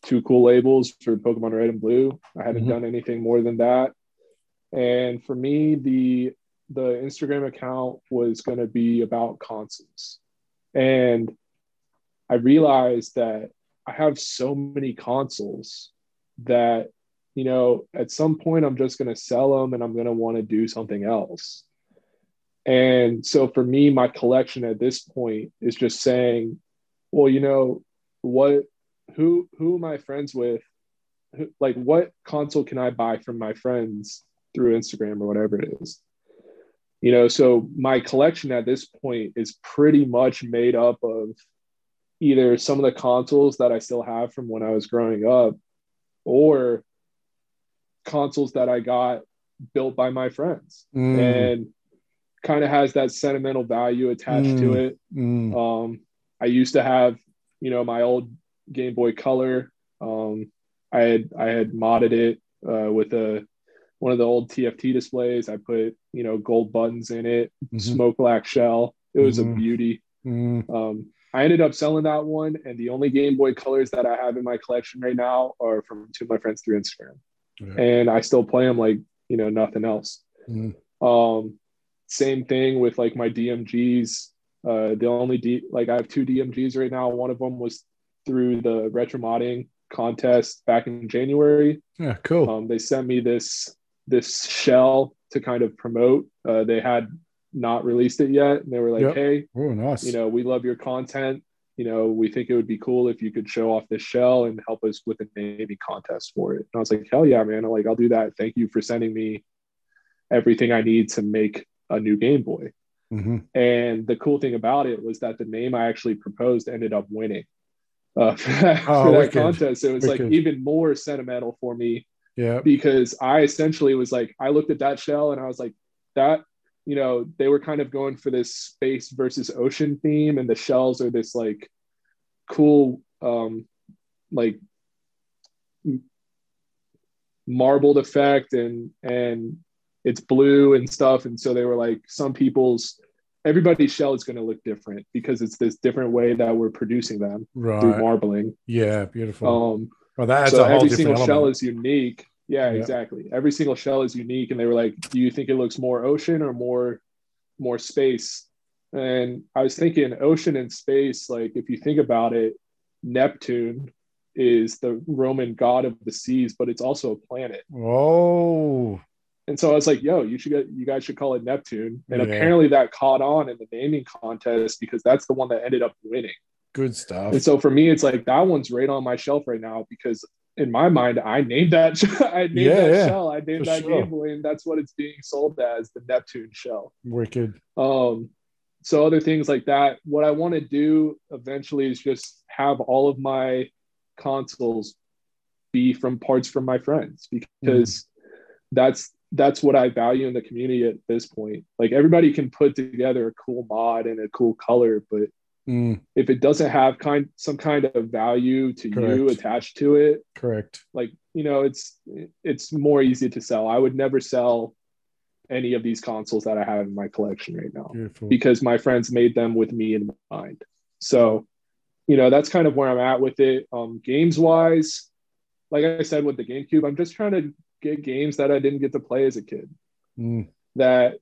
[SPEAKER 2] two cool labels for Pokemon Red and Blue. I hadn't
[SPEAKER 1] Mhm.
[SPEAKER 2] done anything more than that. And for me, the the Instagram account was going to be about consoles. And I realized that I have so many consoles that, you know, at some point I'm just going to sell them and I'm going to want to do something else. And so for me, my collection at this point is just saying, well, you know, what, who, who am I friends with? Like, what console can I buy from my friends through Instagram or whatever it is? You know, so my collection at this point is pretty much made up of either some of the consoles that I still have from when I was growing up or consoles that I got built by my friends
[SPEAKER 1] Mm,
[SPEAKER 2] and kind of has that sentimental value attached to
[SPEAKER 1] Mm.
[SPEAKER 2] it.
[SPEAKER 1] mm,
[SPEAKER 2] Um, I used to have, you know, my old Game Boy Color. Um, I had I had modded it uh, with a one of the old TFT displays. I put you know gold buttons in it,
[SPEAKER 1] mhm,
[SPEAKER 2] smoke black shell. It was
[SPEAKER 1] Mhm.
[SPEAKER 2] a beauty.
[SPEAKER 1] mm.
[SPEAKER 2] Um, I ended up selling that one, and the only Game Boy colors that I have in my collection right now are from two of my friends through Instagram,
[SPEAKER 1] Yeah.
[SPEAKER 2] and I still play them like you know nothing else.
[SPEAKER 1] Mm.
[SPEAKER 2] Um, same thing with like my DMGs. Uh, the only D like I have two DMGs right now. One of them was through the retro modding contest back in January.
[SPEAKER 1] Yeah, cool.
[SPEAKER 2] Um, they sent me this this shell to kind of promote. Uh, they had not released it yet, and they were like,
[SPEAKER 1] Yep.
[SPEAKER 2] "Hey,
[SPEAKER 1] oh, nice.
[SPEAKER 2] you know, we love your content. You know, we think it would be cool if you could show off this shell and help us with a naming contest for it." And I was like, "Hell yeah, man! I'm Like, I'll do that. Thank you for sending me." everything I need to make a new Game Boy.
[SPEAKER 1] hmm
[SPEAKER 2] And the cool thing about it was that the name I actually proposed ended up winning uh, for that,
[SPEAKER 1] Oh,
[SPEAKER 2] for that
[SPEAKER 1] wicked.
[SPEAKER 2] contest. It was like even more sentimental for me
[SPEAKER 1] Yeah.
[SPEAKER 2] because I essentially was like, I looked at that shell and I was like, that, you know, they were kind of going for this space versus ocean theme, and the shells are this like cool, um, like marbled effect, and and it's blue and stuff, and so they were like, some people's everybody's shell is going to look different because it's this different way that we're producing them
[SPEAKER 1] right.
[SPEAKER 2] through marbling.
[SPEAKER 1] Yeah. Beautiful.
[SPEAKER 2] Um,
[SPEAKER 1] well, that adds
[SPEAKER 2] so
[SPEAKER 1] a whole
[SPEAKER 2] every
[SPEAKER 1] different
[SPEAKER 2] single
[SPEAKER 1] element.
[SPEAKER 2] shell is unique. Yeah,
[SPEAKER 1] Yeah.
[SPEAKER 2] exactly. Every single shell is unique, and they were like, "Do you think it looks more ocean or more more space?" And I was thinking ocean and space. Like if you think about it, Neptune is the Roman god of the seas, but it's also a planet.
[SPEAKER 1] oh.
[SPEAKER 2] And so I was like, "Yo, you should get, you guys should call it Neptune." And
[SPEAKER 1] Yeah.
[SPEAKER 2] apparently that caught on in the naming contest because that's the one that ended up winning.
[SPEAKER 1] Good stuff.
[SPEAKER 2] And so for me, it's like that one's right on my shelf right now because in my mind, I named that I named
[SPEAKER 1] Yeah,
[SPEAKER 2] that
[SPEAKER 1] yeah,
[SPEAKER 2] shell. I named that
[SPEAKER 1] sure.
[SPEAKER 2] Game Boy, and that's what it's being sold as the Neptune shell.
[SPEAKER 1] Wicked.
[SPEAKER 2] Um, so other things like that. What I want to do eventually is just have all of my consoles be from parts from my friends because that's that's what I value in the community at this point. Like everybody can put together a cool mod and a cool color, but
[SPEAKER 1] Mm,
[SPEAKER 2] if it doesn't have kind some kind of value to you attached to it
[SPEAKER 1] correct.
[SPEAKER 2] like you know it's it's more easy to sell. I would never sell any of these consoles that i have in my collection right now
[SPEAKER 1] Beautiful.
[SPEAKER 2] because my friends made them with me in mind. So you know that's kind of where i'm at with it. Um games wise like i said with the gamecube i'm just trying to get games that i didn't get to play as a kid
[SPEAKER 1] Mm,
[SPEAKER 2] that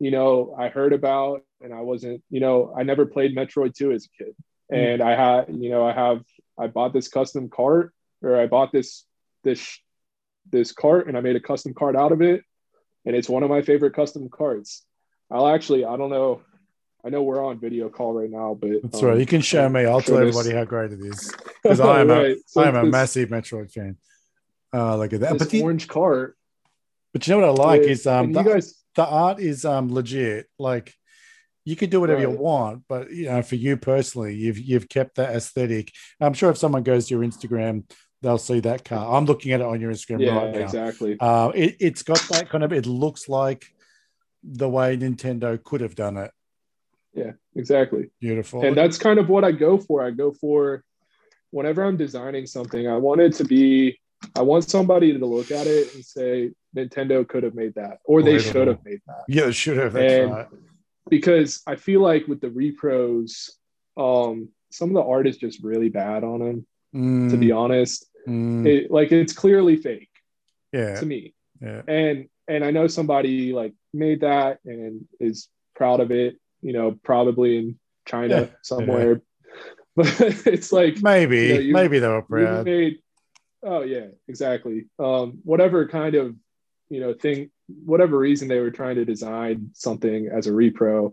[SPEAKER 2] you know I heard about and I wasn't you know I never played Metroid 2 as a kid and I had you know I have I bought this custom cart or I bought this this this cart and I made a custom cart out of it and it's one of my favorite custom carts I'll actually I don't know I know we're on video call right now but
[SPEAKER 1] that's
[SPEAKER 2] um,
[SPEAKER 1] right. You can show me. I'll tell
[SPEAKER 2] this.
[SPEAKER 1] everybody how great it is because I am a
[SPEAKER 2] So
[SPEAKER 1] I am a massive Metroid fan. Uh, look at that.
[SPEAKER 2] this
[SPEAKER 1] But, the,
[SPEAKER 2] orange cart
[SPEAKER 1] but you know what I like
[SPEAKER 2] with-
[SPEAKER 1] is um the,
[SPEAKER 2] you guys
[SPEAKER 1] the art is um legit. Like you can do whatever you want, but you know, for you personally, you've you've kept that aesthetic. I'm sure if someone goes to your Instagram, they'll see that car. I'm looking at it on your Instagram
[SPEAKER 2] yeah
[SPEAKER 1] right now.
[SPEAKER 2] exactly
[SPEAKER 1] Uh, it, it's got that kind of. It looks like the way Nintendo could have done it.
[SPEAKER 2] yeah exactly
[SPEAKER 1] Beautiful.
[SPEAKER 2] and that's kind of what I go for. I go for whenever I'm designing something, I want it to be, I want somebody to look at it and say, Nintendo could have made that, or they should have made that.
[SPEAKER 1] yeah, should have. That's
[SPEAKER 2] and-
[SPEAKER 1] right.
[SPEAKER 2] Because I feel like with the repros, um, some of the art is just really bad on them, to be honest.
[SPEAKER 1] Mm,
[SPEAKER 2] It, like it's clearly fake
[SPEAKER 1] yeah,
[SPEAKER 2] to me.
[SPEAKER 1] yeah,
[SPEAKER 2] and and I know somebody like made that and is proud of it, you know, probably in China
[SPEAKER 1] Yeah.
[SPEAKER 2] somewhere. But it's like
[SPEAKER 1] maybe,
[SPEAKER 2] you know, you-
[SPEAKER 1] maybe they were proud.
[SPEAKER 2] made oh yeah, exactly. Um, whatever kind of you know thing, whatever reason they were trying to design something as a repro.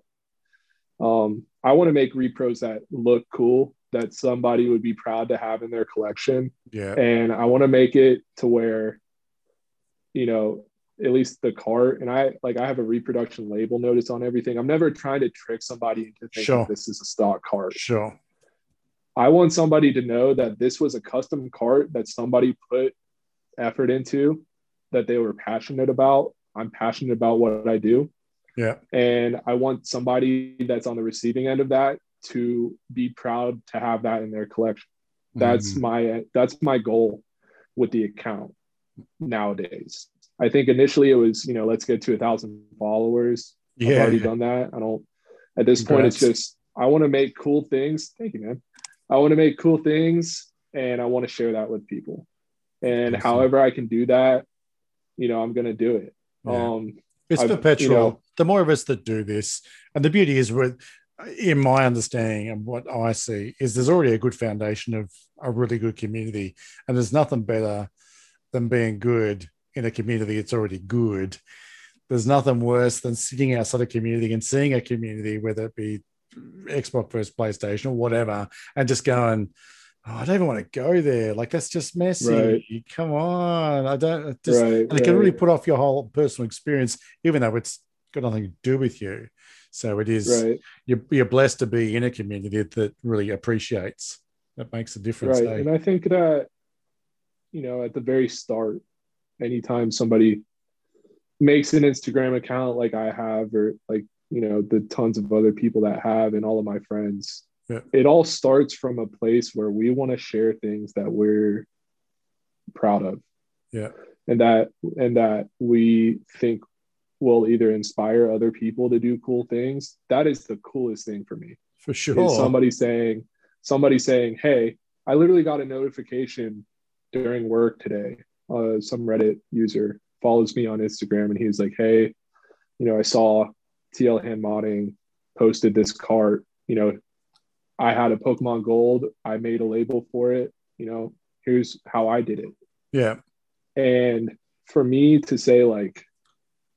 [SPEAKER 2] Um, I want to make repros that look cool, that somebody would be proud to have in their collection
[SPEAKER 1] Yeah,
[SPEAKER 2] and I want to make it to where, you know, at least the cart and I like I have a reproduction label notice on everything. I'm never trying to trick somebody into thinking
[SPEAKER 1] Sure.
[SPEAKER 2] this is a stock cart.
[SPEAKER 1] sure.
[SPEAKER 2] I want somebody to know that this was a custom cart that somebody put effort into, that they were passionate about. I'm passionate about what I do.
[SPEAKER 1] Yeah,
[SPEAKER 2] And I want somebody that's on the receiving end of that to be proud to have that in their collection. That's
[SPEAKER 1] Mm,
[SPEAKER 2] my that's my goal with the account nowadays. I think initially it was you know let's get to a thousand followers. I've
[SPEAKER 1] yeah.
[SPEAKER 2] already done that. I don't at this point it's just i want to make cool things. Thank you man. I want to make cool things and i want to share that with people. And however i can do that you know i'm gonna do it
[SPEAKER 1] Yeah.
[SPEAKER 2] um
[SPEAKER 1] It's
[SPEAKER 2] I've-
[SPEAKER 1] perpetual.
[SPEAKER 2] you know-
[SPEAKER 1] the more of us that do this, and the beauty is with, in my understanding and what I see, is there's already a good foundation of a really good community, and there's nothing better than being good in a community that's already good. There's nothing worse than sitting outside a community and seeing a community, whether it be Xbox versus PlayStation or whatever, and just going, oh, I don't even want to go there. Like that's just messy.
[SPEAKER 2] Right.
[SPEAKER 1] Come on, I don't. Just,
[SPEAKER 2] right,
[SPEAKER 1] and it can really put off your whole personal experience, even though it's got nothing to do with you. So it is.
[SPEAKER 2] right,
[SPEAKER 1] You're, you're blessed to be in a community that really appreciates. That makes a difference.
[SPEAKER 2] right.
[SPEAKER 1] eh?
[SPEAKER 2] And I think that you know at the very start, anytime somebody makes an Instagram account like I have, or like you know the tons of other people that have, and all of my friends,
[SPEAKER 1] Yeah.
[SPEAKER 2] it all starts from a place where we want to share things that we're proud of.
[SPEAKER 1] Yeah.
[SPEAKER 2] and that and that we think will either inspire other people to do cool things that is the coolest thing for me
[SPEAKER 1] for
[SPEAKER 2] is
[SPEAKER 1] sure.
[SPEAKER 2] somebody saying somebody saying hey i literally got a notification during work today uh, some reddit user follows me on instagram and he's like hey you know i saw tl hand modding posted this cart you know i had a pokemon gold i made a label for it you know here's how i did it
[SPEAKER 1] yeah.
[SPEAKER 2] and for me to say, like,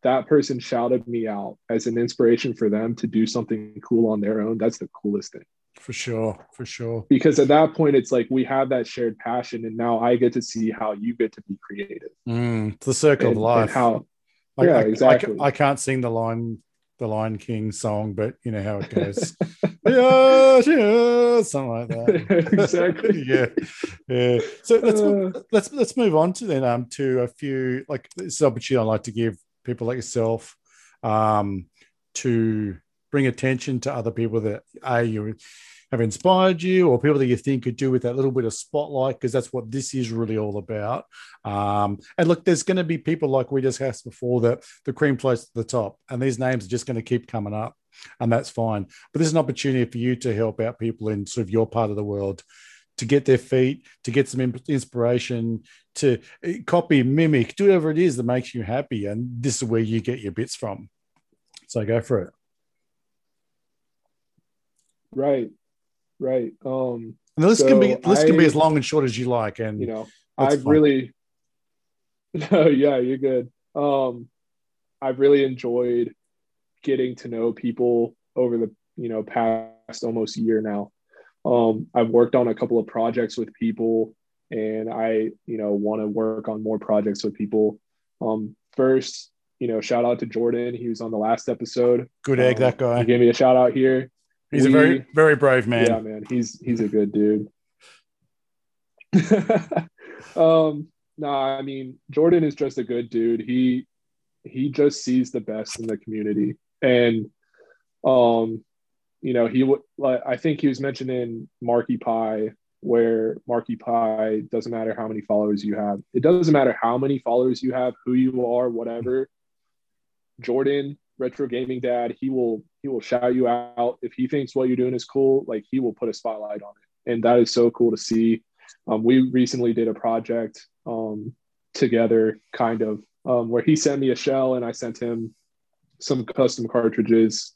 [SPEAKER 2] that person shouted me out as an inspiration for them to do something cool on their own, that's the coolest thing.
[SPEAKER 1] For sure. For sure.
[SPEAKER 2] Because at that point, it's like we have that shared passion, and now I get to see how you get to be creative.
[SPEAKER 1] Mm, it's the circle
[SPEAKER 2] And,
[SPEAKER 1] of life.
[SPEAKER 2] how,
[SPEAKER 1] I,
[SPEAKER 2] Yeah,
[SPEAKER 1] I- I,
[SPEAKER 2] exactly.
[SPEAKER 1] I can't sing the line, the Lion King song, but you know how it goes. yeah, yeah, something like that.
[SPEAKER 2] Exactly.
[SPEAKER 1] yeah, yeah. So let's
[SPEAKER 2] Uh,
[SPEAKER 1] let's let's move on to then um to a few like this is opportunity I like to give people like yourself um to bring attention to other people that a you have inspired you or people that you think could do with that little bit of spotlight because that's what this is really all about um and look there's going to be people like we just discussed before that the cream floats to the top and these names are just going to keep coming up and that's fine but this is an opportunity for you to help out people in sort of your part of the world to get their feet, to get some inspiration, to eh, copy, mimic, do whatever it is that makes you happy. And this is where you get your bits from. So go for it.
[SPEAKER 2] right, right. Um,
[SPEAKER 1] And the list can be
[SPEAKER 2] So
[SPEAKER 1] the list can be as long and short as you like. And
[SPEAKER 2] you know, I've
[SPEAKER 1] fine.
[SPEAKER 2] really, no, yeah, you're good. Um, I've really enjoyed getting to know people over the you know past almost year now. Um, I've worked on a couple of projects with people, and I you know want to work on more projects with people. Um, first, you know, shout out to Jordan. He was on the last episode.
[SPEAKER 1] good egg,
[SPEAKER 2] Um,
[SPEAKER 1] that
[SPEAKER 2] He
[SPEAKER 1] guy.
[SPEAKER 2] gave me a shout out here.
[SPEAKER 1] He's a very, very brave man.
[SPEAKER 2] Yeah, man, he's he's a good dude. um, no, I mean Jordan is just a good dude. He he just sees the best in the community, and um, you know, he would I think he was mentioning Marky Pie, where Marky Pie doesn't matter how many followers you have. It doesn't matter how many followers you have, who you are, whatever. Jordan, retro gaming dad, he will he will shout you out if he thinks what you're doing is cool. Like he will put a spotlight on it, and that is so cool to see. Um, we recently did a project um, together, kind of, um, where he sent me a shell and I sent him some custom cartridges,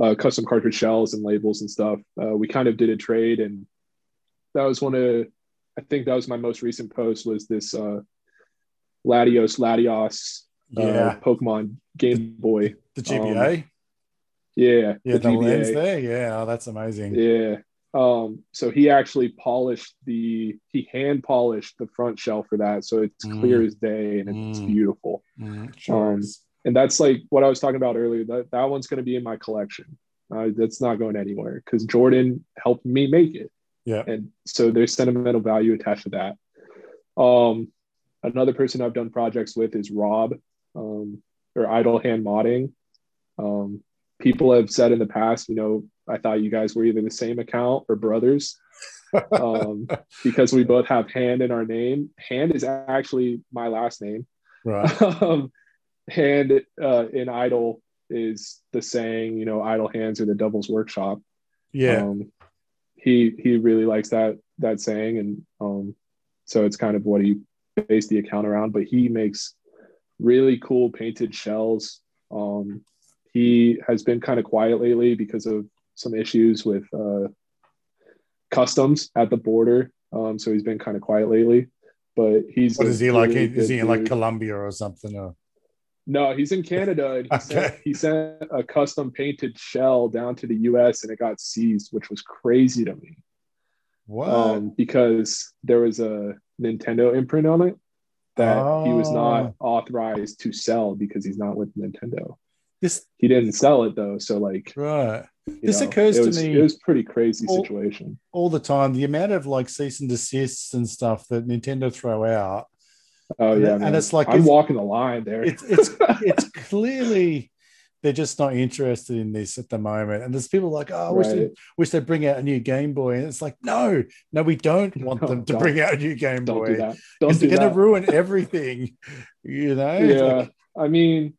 [SPEAKER 2] uh, custom cartridge shells and labels and stuff. Uh, we kind of did a trade, and that was one of I think that was my most recent post was this uh, Latios Latios uh,
[SPEAKER 1] Yeah.
[SPEAKER 2] Pokemon Game Boy.
[SPEAKER 1] The GBA.
[SPEAKER 2] Yeah,
[SPEAKER 1] yeah, the, lens there. Yeah, oh, that's amazing.
[SPEAKER 2] Yeah. Um, so he actually polished the he hand polished the front shell for that, so it's
[SPEAKER 1] Mm.
[SPEAKER 2] clear as day and it's
[SPEAKER 1] Mm.
[SPEAKER 2] beautiful.
[SPEAKER 1] Mm, sure
[SPEAKER 2] Um,
[SPEAKER 1] is.
[SPEAKER 2] And that's like what I was talking about earlier. That that one's going to be in my collection. Uh, that's not going anywhere because Jordan helped me make it,
[SPEAKER 1] Yeah.
[SPEAKER 2] and so there's sentimental value attached to that. Um, another person I've done projects with is Rob, um, or Idle Hand Modding. Um, people have said in the past, you know, I thought you guys were either the same account or brothers um, because we both have Hand in our name. Hand is actually my last name.
[SPEAKER 1] right.
[SPEAKER 2] um, hand uh, in idle is the saying, you know, idle hands are the devil's workshop.
[SPEAKER 1] Yeah.
[SPEAKER 2] Um, he he really likes that that saying, and um, so it's kind of what he based the account around. But he makes really cool painted shells. Um, he has been kind of quiet lately because of some issues with uh, customs at the border. Um, so he's been kind of quiet lately. But he's
[SPEAKER 1] what is he like?
[SPEAKER 2] really
[SPEAKER 1] Is he in like. Colombia or something? Or
[SPEAKER 2] No, he's in Canada. And he, sent,
[SPEAKER 1] Okay.
[SPEAKER 2] he sent a custom painted shell down to the US and it got seized, which was crazy to me.
[SPEAKER 1] What?
[SPEAKER 2] um, because there was a Nintendo imprint on it that he was
[SPEAKER 1] Oh.
[SPEAKER 2] not authorized to sell because he's not with Nintendo.
[SPEAKER 1] this
[SPEAKER 2] He didn't sell it though, so like
[SPEAKER 1] right. This
[SPEAKER 2] know,
[SPEAKER 1] occurs to
[SPEAKER 2] was,
[SPEAKER 1] me-
[SPEAKER 2] It was pretty crazy
[SPEAKER 1] All-
[SPEAKER 2] situation.
[SPEAKER 1] all the time. The amount of like cease and desists and stuff that Nintendo throw out.
[SPEAKER 2] Oh yeah,
[SPEAKER 1] it- and it's like
[SPEAKER 2] I'm
[SPEAKER 1] it's-
[SPEAKER 2] walking the line there.
[SPEAKER 1] It's it's it's clearly they're just not interested in this at the moment. And there's people like, oh, I wish they wish they'd bring out a new Game Boy. And it's like, no, no, we don't want
[SPEAKER 2] No,
[SPEAKER 1] them to bring out a new Game
[SPEAKER 2] Don't
[SPEAKER 1] Boy.
[SPEAKER 2] do that. Don't do
[SPEAKER 1] they're gonna ruin everything. You know?
[SPEAKER 2] Yeah,
[SPEAKER 1] like-
[SPEAKER 2] I mean,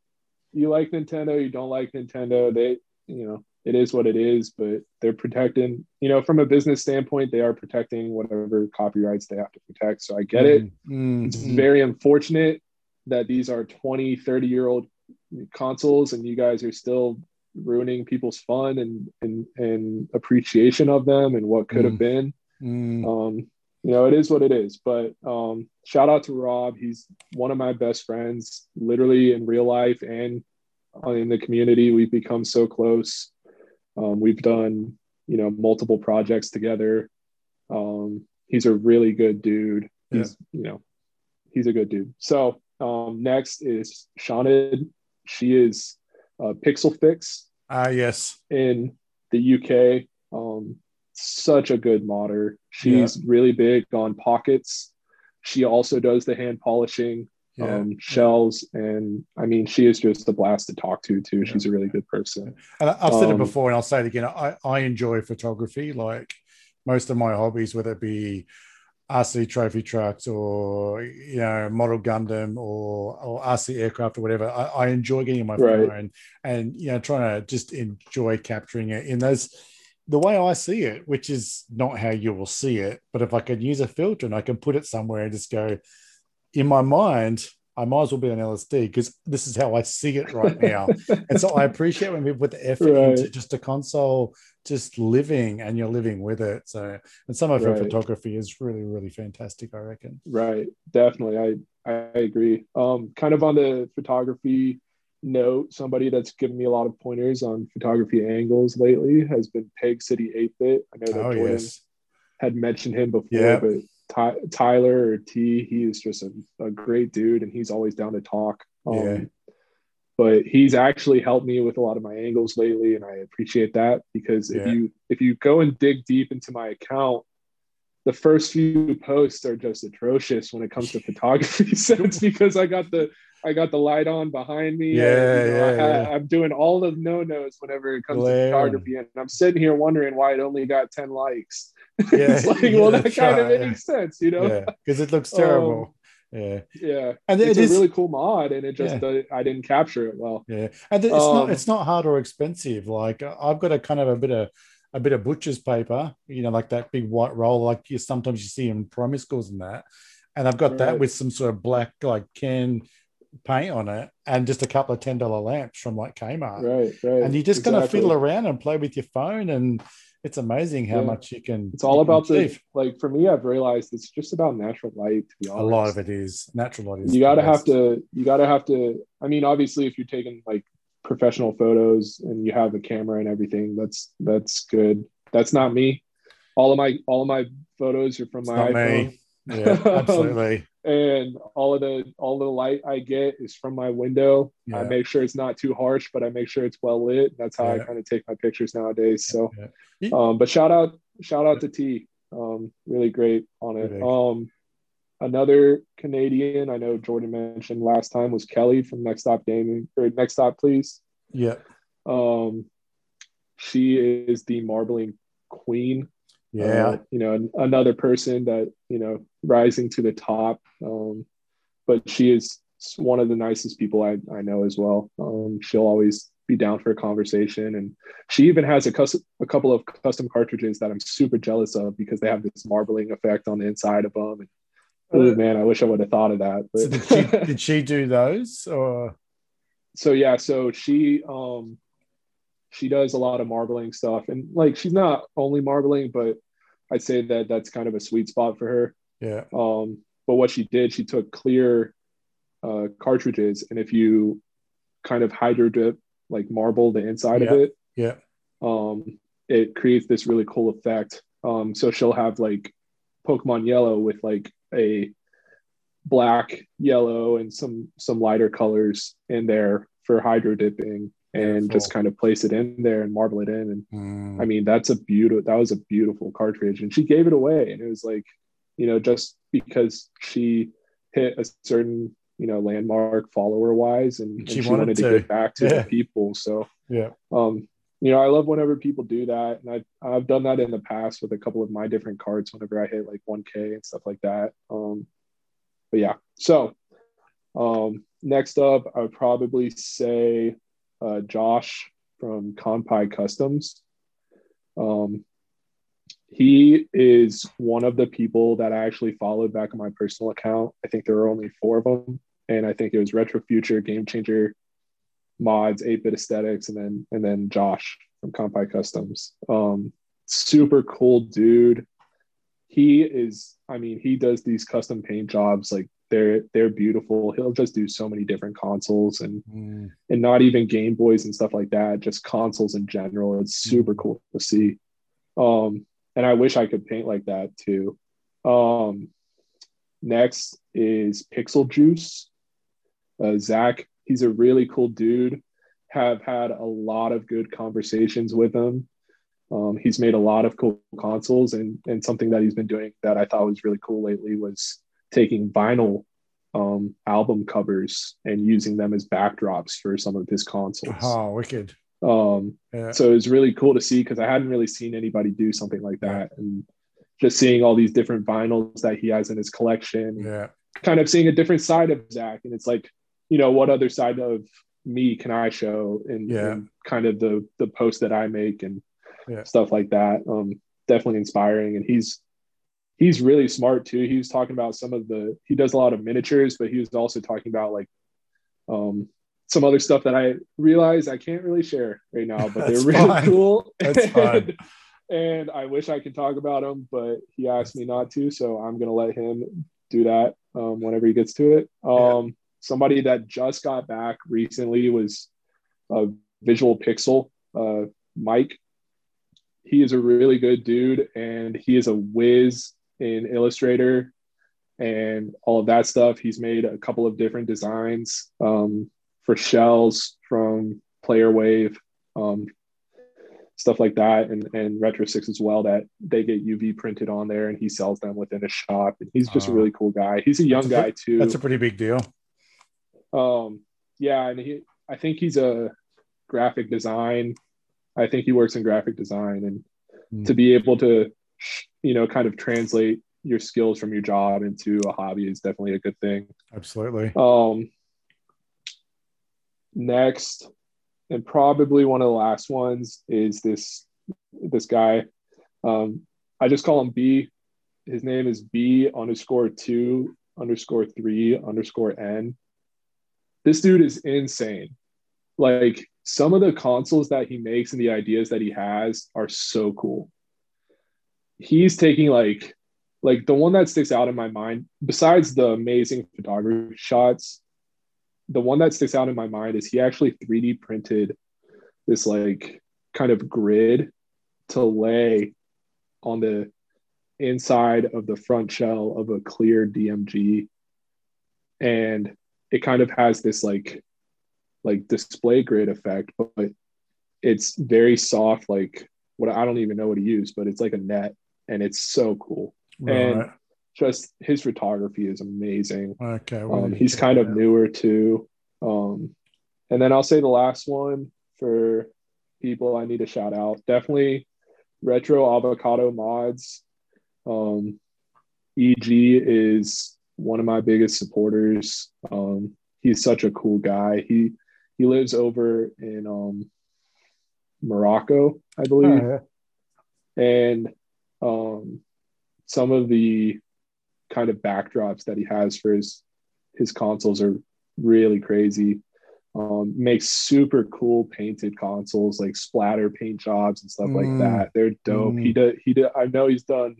[SPEAKER 2] you like Nintendo, you don't like Nintendo. They, you know, it is what it is. But they're protecting, you know, from a business standpoint, they are protecting whatever copyrights they have to protect. So I get it.
[SPEAKER 1] Mm,
[SPEAKER 2] It's
[SPEAKER 1] mm,
[SPEAKER 2] very unfortunate that these are 20, 30 year old consoles and you guys are still ruining people's fun and and, and appreciation of them and what could have
[SPEAKER 1] Mm.
[SPEAKER 2] been.
[SPEAKER 1] mm.
[SPEAKER 2] Um, you know, it is what it is. But um, shout out to Rob. He's one of my best friends, literally in real life and in the community. We've become so close. Um, we've done, you know, multiple projects together. Um, he's a really good dude. He's, you know, he's a good dude. So um, next is Shawned. She is uh, Pixel Fix
[SPEAKER 1] Ah, yes.
[SPEAKER 2] in the UK. Um, such a good modder. She's really big on pockets. She also does the hand polishing,
[SPEAKER 1] Yeah.
[SPEAKER 2] um, shells, and I mean, she is just a blast to talk to too. She's a really good person.
[SPEAKER 1] And I've said it
[SPEAKER 2] Um,
[SPEAKER 1] before, and I'll say it again. I, I enjoy photography. Like most of my hobbies, whether it be RC trophy trucks or you know model Gundam or or RC aircraft or whatever, I, I enjoy getting my
[SPEAKER 2] Right.
[SPEAKER 1] phone and you know trying to just enjoy capturing it in those the way I see it, which is not how you will see it. But if I can use a filter and I can put it somewhere and just go in my mind. I might as well be on LSD because this is how I see it right now and so I appreciate when people put the effort
[SPEAKER 2] Right.
[SPEAKER 1] into just a console, just living and you're living with it. So, and some of her photography is really, really fantastic, I reckon.
[SPEAKER 2] Right, definitely. I I agree. Um, kind of on the photography note, somebody that's given me a lot of pointers on photography angles lately has been Peg City 8 Bit. I know that
[SPEAKER 1] Oh,
[SPEAKER 2] Jordan
[SPEAKER 1] yes.
[SPEAKER 2] had mentioned him before,
[SPEAKER 1] Yeah.
[SPEAKER 2] but Ty, Tyler or T, he is just a, a great dude and he's always down to talk. Um,
[SPEAKER 1] Yeah.
[SPEAKER 2] But he's actually helped me with a lot of my angles lately, and I appreciate that because if
[SPEAKER 1] Yeah.
[SPEAKER 2] you if you go and dig deep into my account, the first few posts are just atrocious when it comes to photography. so it's because I got the I got the light on behind me.
[SPEAKER 1] Yeah,
[SPEAKER 2] and, you know, I
[SPEAKER 1] yeah, yeah.
[SPEAKER 2] I'm doing all the no nos whenever it comes to photography, and I'm sitting here wondering why it only got ten likes.
[SPEAKER 1] Yeah,
[SPEAKER 2] it's like,
[SPEAKER 1] yeah,
[SPEAKER 2] well, that kind of
[SPEAKER 1] right,
[SPEAKER 2] makes sense, you know?
[SPEAKER 1] Yeah, because it looks
[SPEAKER 2] Um,
[SPEAKER 1] terrible. yeah,
[SPEAKER 2] Yeah,
[SPEAKER 1] and
[SPEAKER 2] it's
[SPEAKER 1] it
[SPEAKER 2] a really cool mod, and it just uh, I didn't capture it well.
[SPEAKER 1] yeah, and it's not.
[SPEAKER 2] um,
[SPEAKER 1] It's not hard or expensive. Like I've got a kind of a bit of a bit of butcher's paper, you know, like that big white roll, like you sometimes you see in primary schools and that. And I've got that with some sort of black like can paint on it, and just a couple of ten dollar lamps from like Kmart.
[SPEAKER 2] Right, right.
[SPEAKER 1] and you're just kind of
[SPEAKER 2] Exactly.
[SPEAKER 1] fiddle around and play with your phone and it's amazing how
[SPEAKER 2] Yeah.
[SPEAKER 1] much you can
[SPEAKER 2] It's all about the
[SPEAKER 1] achieve.
[SPEAKER 2] like for me. I've realized it's just about natural light. To be
[SPEAKER 1] a lot of it is natural light is
[SPEAKER 2] you gotta have to. You gotta have to. I mean, obviously, if you're taking like professional photos and you have a camera and everything, that's that's good. That's not me. All of my all of my photos are from
[SPEAKER 1] It's
[SPEAKER 2] my iPhone.
[SPEAKER 1] me yeah absolutely
[SPEAKER 2] and all of the all the light I get is from my window. I make sure it's not too harsh, but I make sure it's well lit. That's how I kind of take my pictures nowadays. So,
[SPEAKER 1] Yeah.
[SPEAKER 2] Um, but shout out shout out to T. Um, really great on it. Um, another Canadian I know Jordan mentioned last time was Kelly from Next Stop Gaming or Next Stop Please.
[SPEAKER 1] yeah
[SPEAKER 2] Um, she is the marbling queen
[SPEAKER 1] yeah
[SPEAKER 2] uh, you know, another person that, you know, rising to the top. Um, but she is one of the nicest people I, I know as well. Um, she'll always be down for a conversation. And she even has a, custom, a couple of custom cartridges that I'm super jealous of because they have this marbling effect on the inside of them. And, oh, man, I wish I would have thought of that.
[SPEAKER 1] so did she did she do those or
[SPEAKER 2] so yeah, so she um she does a lot of marbling stuff. And like she's not only marbling, but I'd say that that's kind of a sweet spot for her.
[SPEAKER 1] yeah.
[SPEAKER 2] Um, but what she did, she took clear uh, cartridges, and if you kind of hydro dip like marble the inside
[SPEAKER 1] Yeah.
[SPEAKER 2] of it,
[SPEAKER 1] yeah.
[SPEAKER 2] um, it creates this really cool effect. Um, so she'll have like Pokemon Yellow with like a black, yellow, and some some lighter colors in there for hydro dipping, and
[SPEAKER 1] Beautiful.
[SPEAKER 2] just kind of place it in there and marble it in. And
[SPEAKER 1] Mm.
[SPEAKER 2] I mean, that's a beautiful. That was a beautiful cartridge, and she gave it away, and it was like, you know, just because she hit a certain you know landmark follower wise, and, and
[SPEAKER 1] She
[SPEAKER 2] she,
[SPEAKER 1] wanted
[SPEAKER 2] wanted, to.
[SPEAKER 1] to.
[SPEAKER 2] give back to
[SPEAKER 1] Yeah.
[SPEAKER 2] the people. So
[SPEAKER 1] yeah.
[SPEAKER 2] um, you know, I love whenever people do that, and I I've done that in the past with a couple of my different cards. Whenever I hit like 1K and stuff like that. Um, but yeah, so um, next up, I would probably say uh, Josh from Conpai Customs. Um, he is one of the people that I actually followed back on my personal account. I think there were only four of them, and I think it was Retro Future, Game Changer, Mods, 8-Bit Aesthetics, and then and then Josh from Conpai Customs. Um, super cool dude. He is, I mean, he does these custom paint jobs like they're they're beautiful. He'll just do so many different consoles and
[SPEAKER 1] Mm.
[SPEAKER 2] and not even Game Boys and stuff like that, just consoles in general. It's super cool to see. Um, and I wish I could paint like that too. Um, next is Pixel Juice. Uh, Zach, he's a really cool dude. Have had a lot of good conversations with him. Um, he's made a lot of cool consoles, and and something that he's been doing that I thought was really cool lately was taking vinyl um, album covers and using them as backdrops for some of his consoles.
[SPEAKER 1] Oh, wicked.
[SPEAKER 2] Um,
[SPEAKER 1] Yeah.
[SPEAKER 2] so it was really cool to see because I hadn't really seen anybody do something like that, and just seeing all these different vinyls that he has in his collection,
[SPEAKER 1] Yeah.
[SPEAKER 2] kind of seeing a different side of Zach, and it's like, you know, what other side of me can I show in,
[SPEAKER 1] Yeah.
[SPEAKER 2] in kind of the the post that I make and
[SPEAKER 1] Yeah.
[SPEAKER 2] stuff like that. Um, definitely inspiring, and he's he's really smart too. He was talking about some of the he does a lot of miniatures, but he was also talking about like um some other stuff that I realize I can't really share right now, but they're really
[SPEAKER 1] fine.
[SPEAKER 2] cool.
[SPEAKER 1] That's fine.
[SPEAKER 2] and I wish I could talk about them, but he asked me not to, so I'm gonna let him do that um, whenever he gets to it. Um, Somebody that just got back recently was uh, Visual Pixel, uh, Mike. He is a really good dude, and he is a whiz in Illustrator and all of that stuff. He's made a couple of different designs um, for shells from Player Wave, um, stuff like that, and, and Retro Six as well. That they get UV printed on there, and he sells them within a shop. And he's just a
[SPEAKER 1] Oh.
[SPEAKER 2] really cool guy. He's a young
[SPEAKER 1] a
[SPEAKER 2] guy too.
[SPEAKER 1] That's a pretty big deal.
[SPEAKER 2] Um, yeah, and he, I think he's a graphic design. I think he works in graphic design, and
[SPEAKER 1] Hmm.
[SPEAKER 2] to be able to, you know, kind of translate your skills from your job into a hobby is definitely a good thing.
[SPEAKER 1] Absolutely.
[SPEAKER 2] Um, next, and probably one of the last ones is this this guy. Um, I just call him B. His name is B underscore two underscore three underscore N. This dude is insane. Like some of the consoles that he makes and the ideas that he has are so cool. He's taking like like the one that sticks out in my mind, besides the amazing photography shots, the one that sticks out in my mind is he actually 3D printed this like kind of grid to lay on the inside of the front shell of a clear DMG. And it kind of has this like like display grid effect, but it's very soft, like what I don't even know what to use, but it's like a net and it's so cool. And just his photography is amazing.
[SPEAKER 1] Okay. well,
[SPEAKER 2] Um, he's kind of newer too. Um, and then I'll say the last one for people I need to shout out. Definitely Retro Avocado Mods. Um, EG is one of my biggest supporters. Um, he's such a cool guy. He he lives over in um, Morocco, I believe
[SPEAKER 1] Oh, yeah.
[SPEAKER 2] and um, some of the kind of backdrops that he has for his his consoles are really crazy. Um, makes super cool painted consoles like splatter paint jobs and stuff
[SPEAKER 1] Mm.
[SPEAKER 2] like that. They're dope. He
[SPEAKER 1] Mm.
[SPEAKER 2] did. He did. I know he's done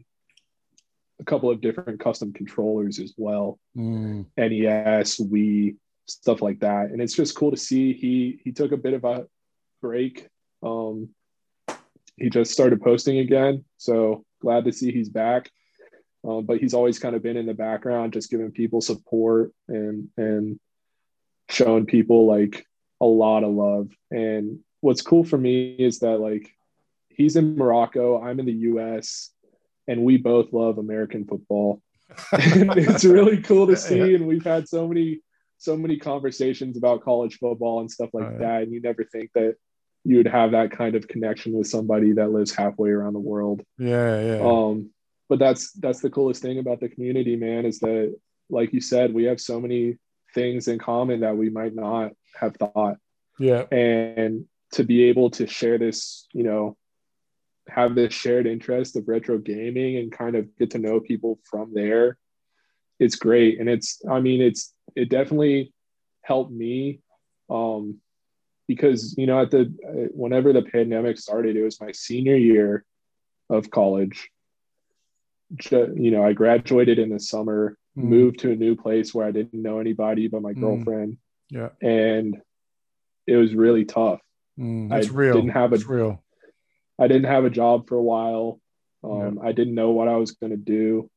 [SPEAKER 2] a couple of different custom controllers as well.
[SPEAKER 1] Mm,
[SPEAKER 2] NES, Wii, stuff like that. And it's just cool to see. He he took a bit of a break. Um, he just started posting again, so glad to see he's back. Um, but he's always kind of been in the background, just giving people support and and showing people like a lot of love. And what's cool for me is that like he's in Morocco, I'm in the U.S., and we both love American football. it's really cool to see, yeah. and we've had so many so many conversations about college football and stuff like that. And you never think that you would have that kind of connection with somebody that lives halfway around the world.
[SPEAKER 1] Yeah, yeah.
[SPEAKER 2] Um, but that's that's the coolest thing about the community, man, is that like you said, we have so many things in common that we might not have thought.
[SPEAKER 1] Yeah.
[SPEAKER 2] And to be able to share this, you know, have this shared interest of retro gaming and kind of get to know people from there, it's great. And it's, I mean, it's, it definitely helped me. Um, because, you know, at the, whenever the pandemic started, it was my senior year of college. You know, I graduated in the summer, mm. moved to a new place where I didn't know anybody but my mm. girlfriend.
[SPEAKER 1] Yeah.
[SPEAKER 2] And it was really tough.
[SPEAKER 1] Mm, that's I real. Didn't have a that's real.
[SPEAKER 2] I didn't have a job for a while. Um, yeah. I didn't know what I was going to do.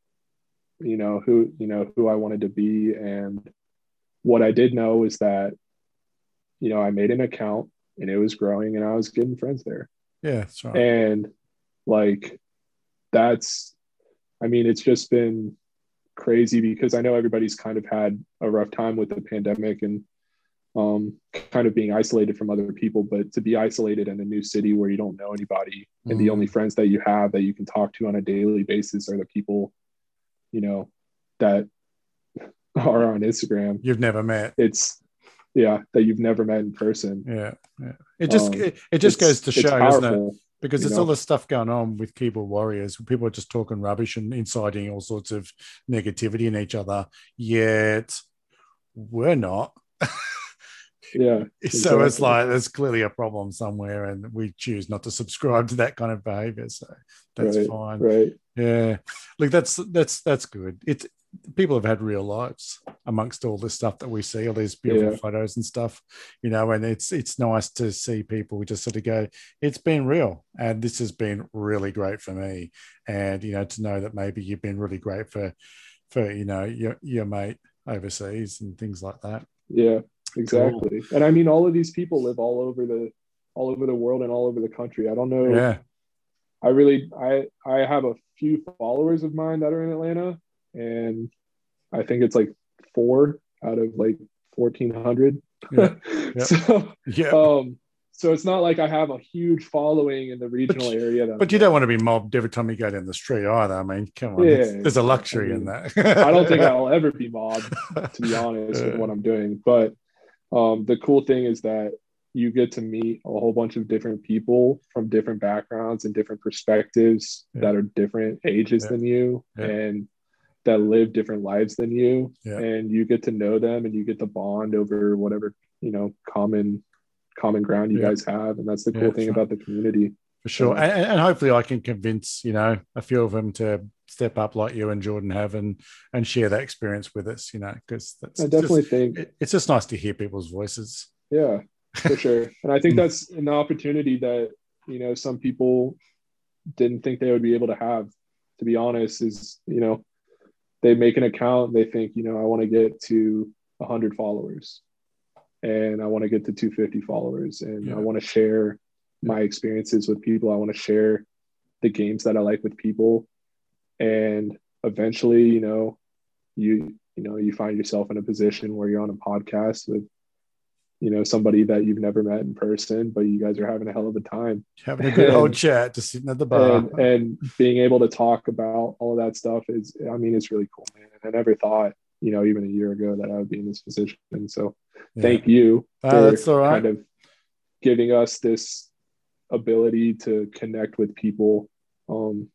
[SPEAKER 2] You know who you know who I wanted to be, and what I did know is that you know I made an account and it was growing, and I was getting friends there.
[SPEAKER 1] Yeah,
[SPEAKER 2] right. and like that's, I mean, it's just been crazy because I know everybody's kind of had a rough time with the pandemic and um, kind of being isolated from other people, but to be isolated in a new city where you don't know anybody mm-hmm. and the only mm. friends that you have that you can talk to on a daily basis are the people, you know, that are on Instagram.
[SPEAKER 1] You've never met.
[SPEAKER 2] It's yeah, that you've never met in person.
[SPEAKER 1] Yeah, yeah. It just um, it, it, just goes to show, doesn't it? Because it's know? all the stuff going on with keyboard warriors. People are just talking rubbish and inciting all sorts of negativity in each other. Yet we're not.
[SPEAKER 2] yeah
[SPEAKER 1] so it's like there's clearly a problem somewhere and we choose not to subscribe to that kind of behavior so that's
[SPEAKER 2] right,
[SPEAKER 1] fine
[SPEAKER 2] right
[SPEAKER 1] yeah look that's that's that's good it's people have had real lives amongst all this stuff that we see all these beautiful yeah. photos and stuff you know and it's it's nice to see people just sort of go it's been real and this has been really great for me. And you know to know that maybe you've been really great for for you know your your mate overseas and things like that.
[SPEAKER 2] Yeah exactly. Cool. and i mean all of these people live all over the all over the world and all over the country. I don't know
[SPEAKER 1] yeah.
[SPEAKER 2] I really i i have a few followers of mine that are in atlanta and i think it's like four out of like 1400 yeah. yeah. so
[SPEAKER 1] yeah
[SPEAKER 2] um so it's not like I have a huge following in the regional
[SPEAKER 1] but,
[SPEAKER 2] area.
[SPEAKER 1] but you don't want to be mobbed every time you go down the street either. I mean, come on, yeah, there's, a luxury I mean, in that.
[SPEAKER 2] I don't think I'll ever be mobbed, to be honest, with what I'm doing. But um, the cool thing is that you get to meet a whole bunch of different people from different backgrounds and different perspectives yeah. that are different ages yeah. than you and that live different lives than you and you get to know them and you get to bond over whatever you know common common ground you guys have and that's the cool thing about the community.
[SPEAKER 1] For sure. And, and, hopefully i can convince you know a few of them to step up like you and jordan have and and share that experience with us you know because that's
[SPEAKER 2] i definitely
[SPEAKER 1] just,
[SPEAKER 2] think
[SPEAKER 1] it, it's just nice to hear people's voices.
[SPEAKER 2] Yeah for sure. And i think that's an opportunity that you know some people didn't think they would be able to have to be honest is you know they make an account they think you know i want to get to 100 followers and i want to get to 250 followers and yeah. i want to share my experiences with people. I want to share the games that I like with people. And eventually, you know, you you know, you find yourself in a position where you're on a podcast with you know somebody that you've never met in person, but you guys are having a hell of a time,
[SPEAKER 1] having a good and, old chat, just sitting at the bar,
[SPEAKER 2] and, and, being able to talk about all of that stuff is, I mean, it's really cool, man. And I never thought, you know, even a year ago that I would be in this position. and So, yeah. thank you
[SPEAKER 1] uh, for that's all right.
[SPEAKER 2] kind of giving us this ability to connect with people, um,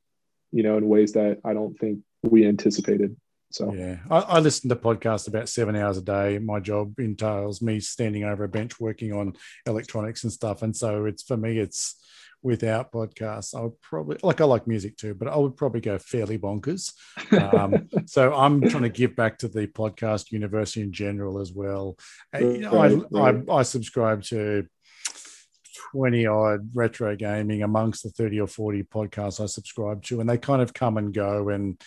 [SPEAKER 2] you know, in ways that I don't think we anticipated. So
[SPEAKER 1] yeah, I, I, listen to podcasts about seven hours a day. My job entails me standing over a bench working on electronics and stuff, and so it's for me, it's without podcasts. I would probably like I like music too, but I would probably go fairly bonkers. Um, so I'm trying to give back to the podcast university in general as well. Right, I, right. I, I subscribe to 20 odd retro gaming amongst the 30 or 40 podcasts I subscribe to, and they kind of come and go. And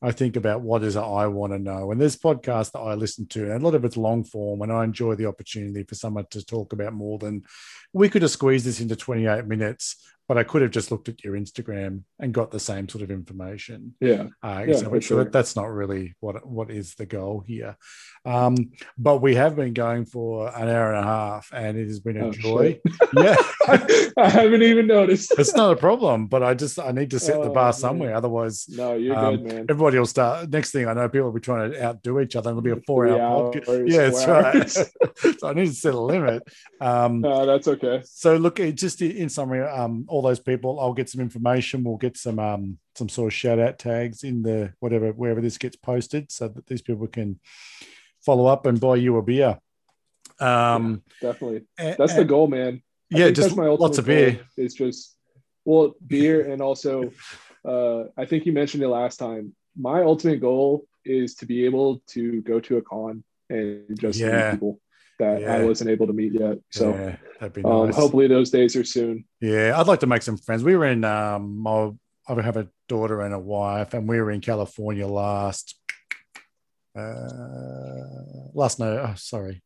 [SPEAKER 1] I think about what is it I want to know. And there's podcasts that I listen to, and a lot of it's long form, and I enjoy the opportunity for someone to talk about more than we could have squeezed this into 28 minutes but I could have just looked at your Instagram and got the same sort of information.
[SPEAKER 2] Yeah,
[SPEAKER 1] uh,
[SPEAKER 2] yeah
[SPEAKER 1] so,
[SPEAKER 2] sure.
[SPEAKER 1] that's not really what what is the goal here. Um, but we have been going for an hour and a half, and it has been a oh, joy.
[SPEAKER 2] yeah, I haven't even noticed.
[SPEAKER 1] it's not a problem, but I just I need to set oh, the bar man. somewhere. Otherwise,
[SPEAKER 2] no, you're um, good, man.
[SPEAKER 1] Everybody will start. Next thing I know, people will be trying to outdo each other, and it'll be a four-hour
[SPEAKER 2] podcast.
[SPEAKER 1] Yeah, that's right. so I need to set a limit. Um,
[SPEAKER 2] no, that's okay.
[SPEAKER 1] So look, just in summary, um, all those people. I'll get some information. We'll get some um, some sort of shout out tags in the whatever wherever this gets posted, so that these people can follow up and buy you a beer. Um,
[SPEAKER 2] yeah, definitely, that's and, the goal, man.
[SPEAKER 1] I yeah, just my lots of beer.
[SPEAKER 2] It's just well, beer, and also, uh, I think you mentioned it last time. My ultimate goal is to be able to go to a con and just yeah. meet people that yeah. I wasn't able to meet yet. So yeah, that'd be um, nice. um, hopefully those days are soon.
[SPEAKER 1] Yeah, I'd like to make some friends. We were in um I have a daughter and a wife, and we were in California last uh last no oh, sorry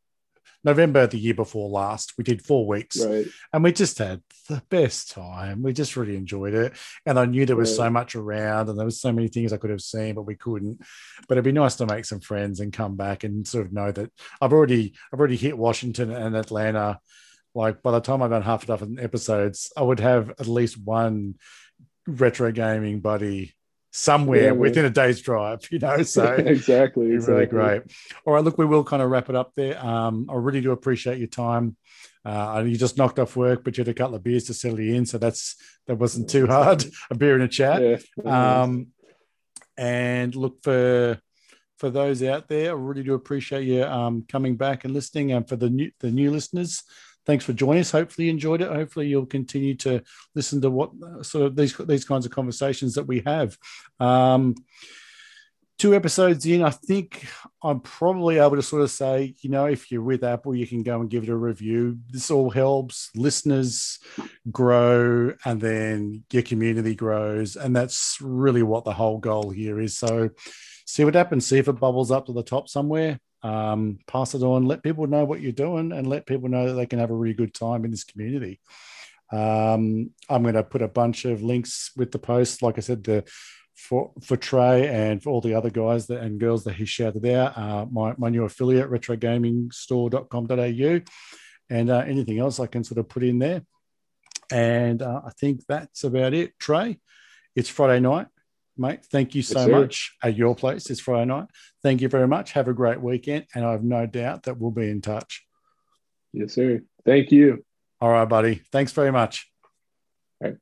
[SPEAKER 1] November the year before last. We did four weeks,
[SPEAKER 2] right.
[SPEAKER 1] and we just had the best time. We just really enjoyed it, and I knew there was right. so much around, and there was so many things I could have seen, but we couldn't. But it'd be nice to make some friends and come back and sort of know that I've already I've already hit Washington and Atlanta. Like by the time I've done half a dozen episodes, I would have at least one retro gaming buddy somewhere yeah, within a day's drive, you know. So
[SPEAKER 2] exactly,
[SPEAKER 1] exactly, really great. All right, look, we will kind of wrap it up there. Um, I really do appreciate your time. Uh, you just knocked off work, but you had a couple of beers to settle you in, so that's that wasn't too hard. A beer and a chat. Yeah, um, and look for for those out there, I really do appreciate you um, coming back and listening. And for the new the new listeners, thanks for joining us. Hopefully, you enjoyed it. Hopefully, you'll continue to listen to what uh, sort of these these kinds of conversations that we have. Um, two episodes in, I think I'm probably able to sort of say, you know, if you're with Apple, you can go and give it a review. This all helps listeners grow and then your community grows. And that's really what the whole goal here is. So see what happens, see if it bubbles up to the top somewhere um, pass it on, let people know what you're doing, and let people know that they can have a really good time in this community. Um, I'm going to put a bunch of links with the post, like I said, the for for Trey and for all the other guys that and girls that he shouted out. Uh, my my new affiliate, retrogamingstore.com.au, and uh, anything else I can sort of put in there. And uh, I think that's about it. Trey, it's Friday night mate. Thank you so yes, much at your place this Friday night. Thank you very much. Have a great weekend. And I have no doubt that we'll be in touch.
[SPEAKER 2] Yes, sir. Thank you.
[SPEAKER 1] All right, buddy. Thanks very much.
[SPEAKER 2] All right.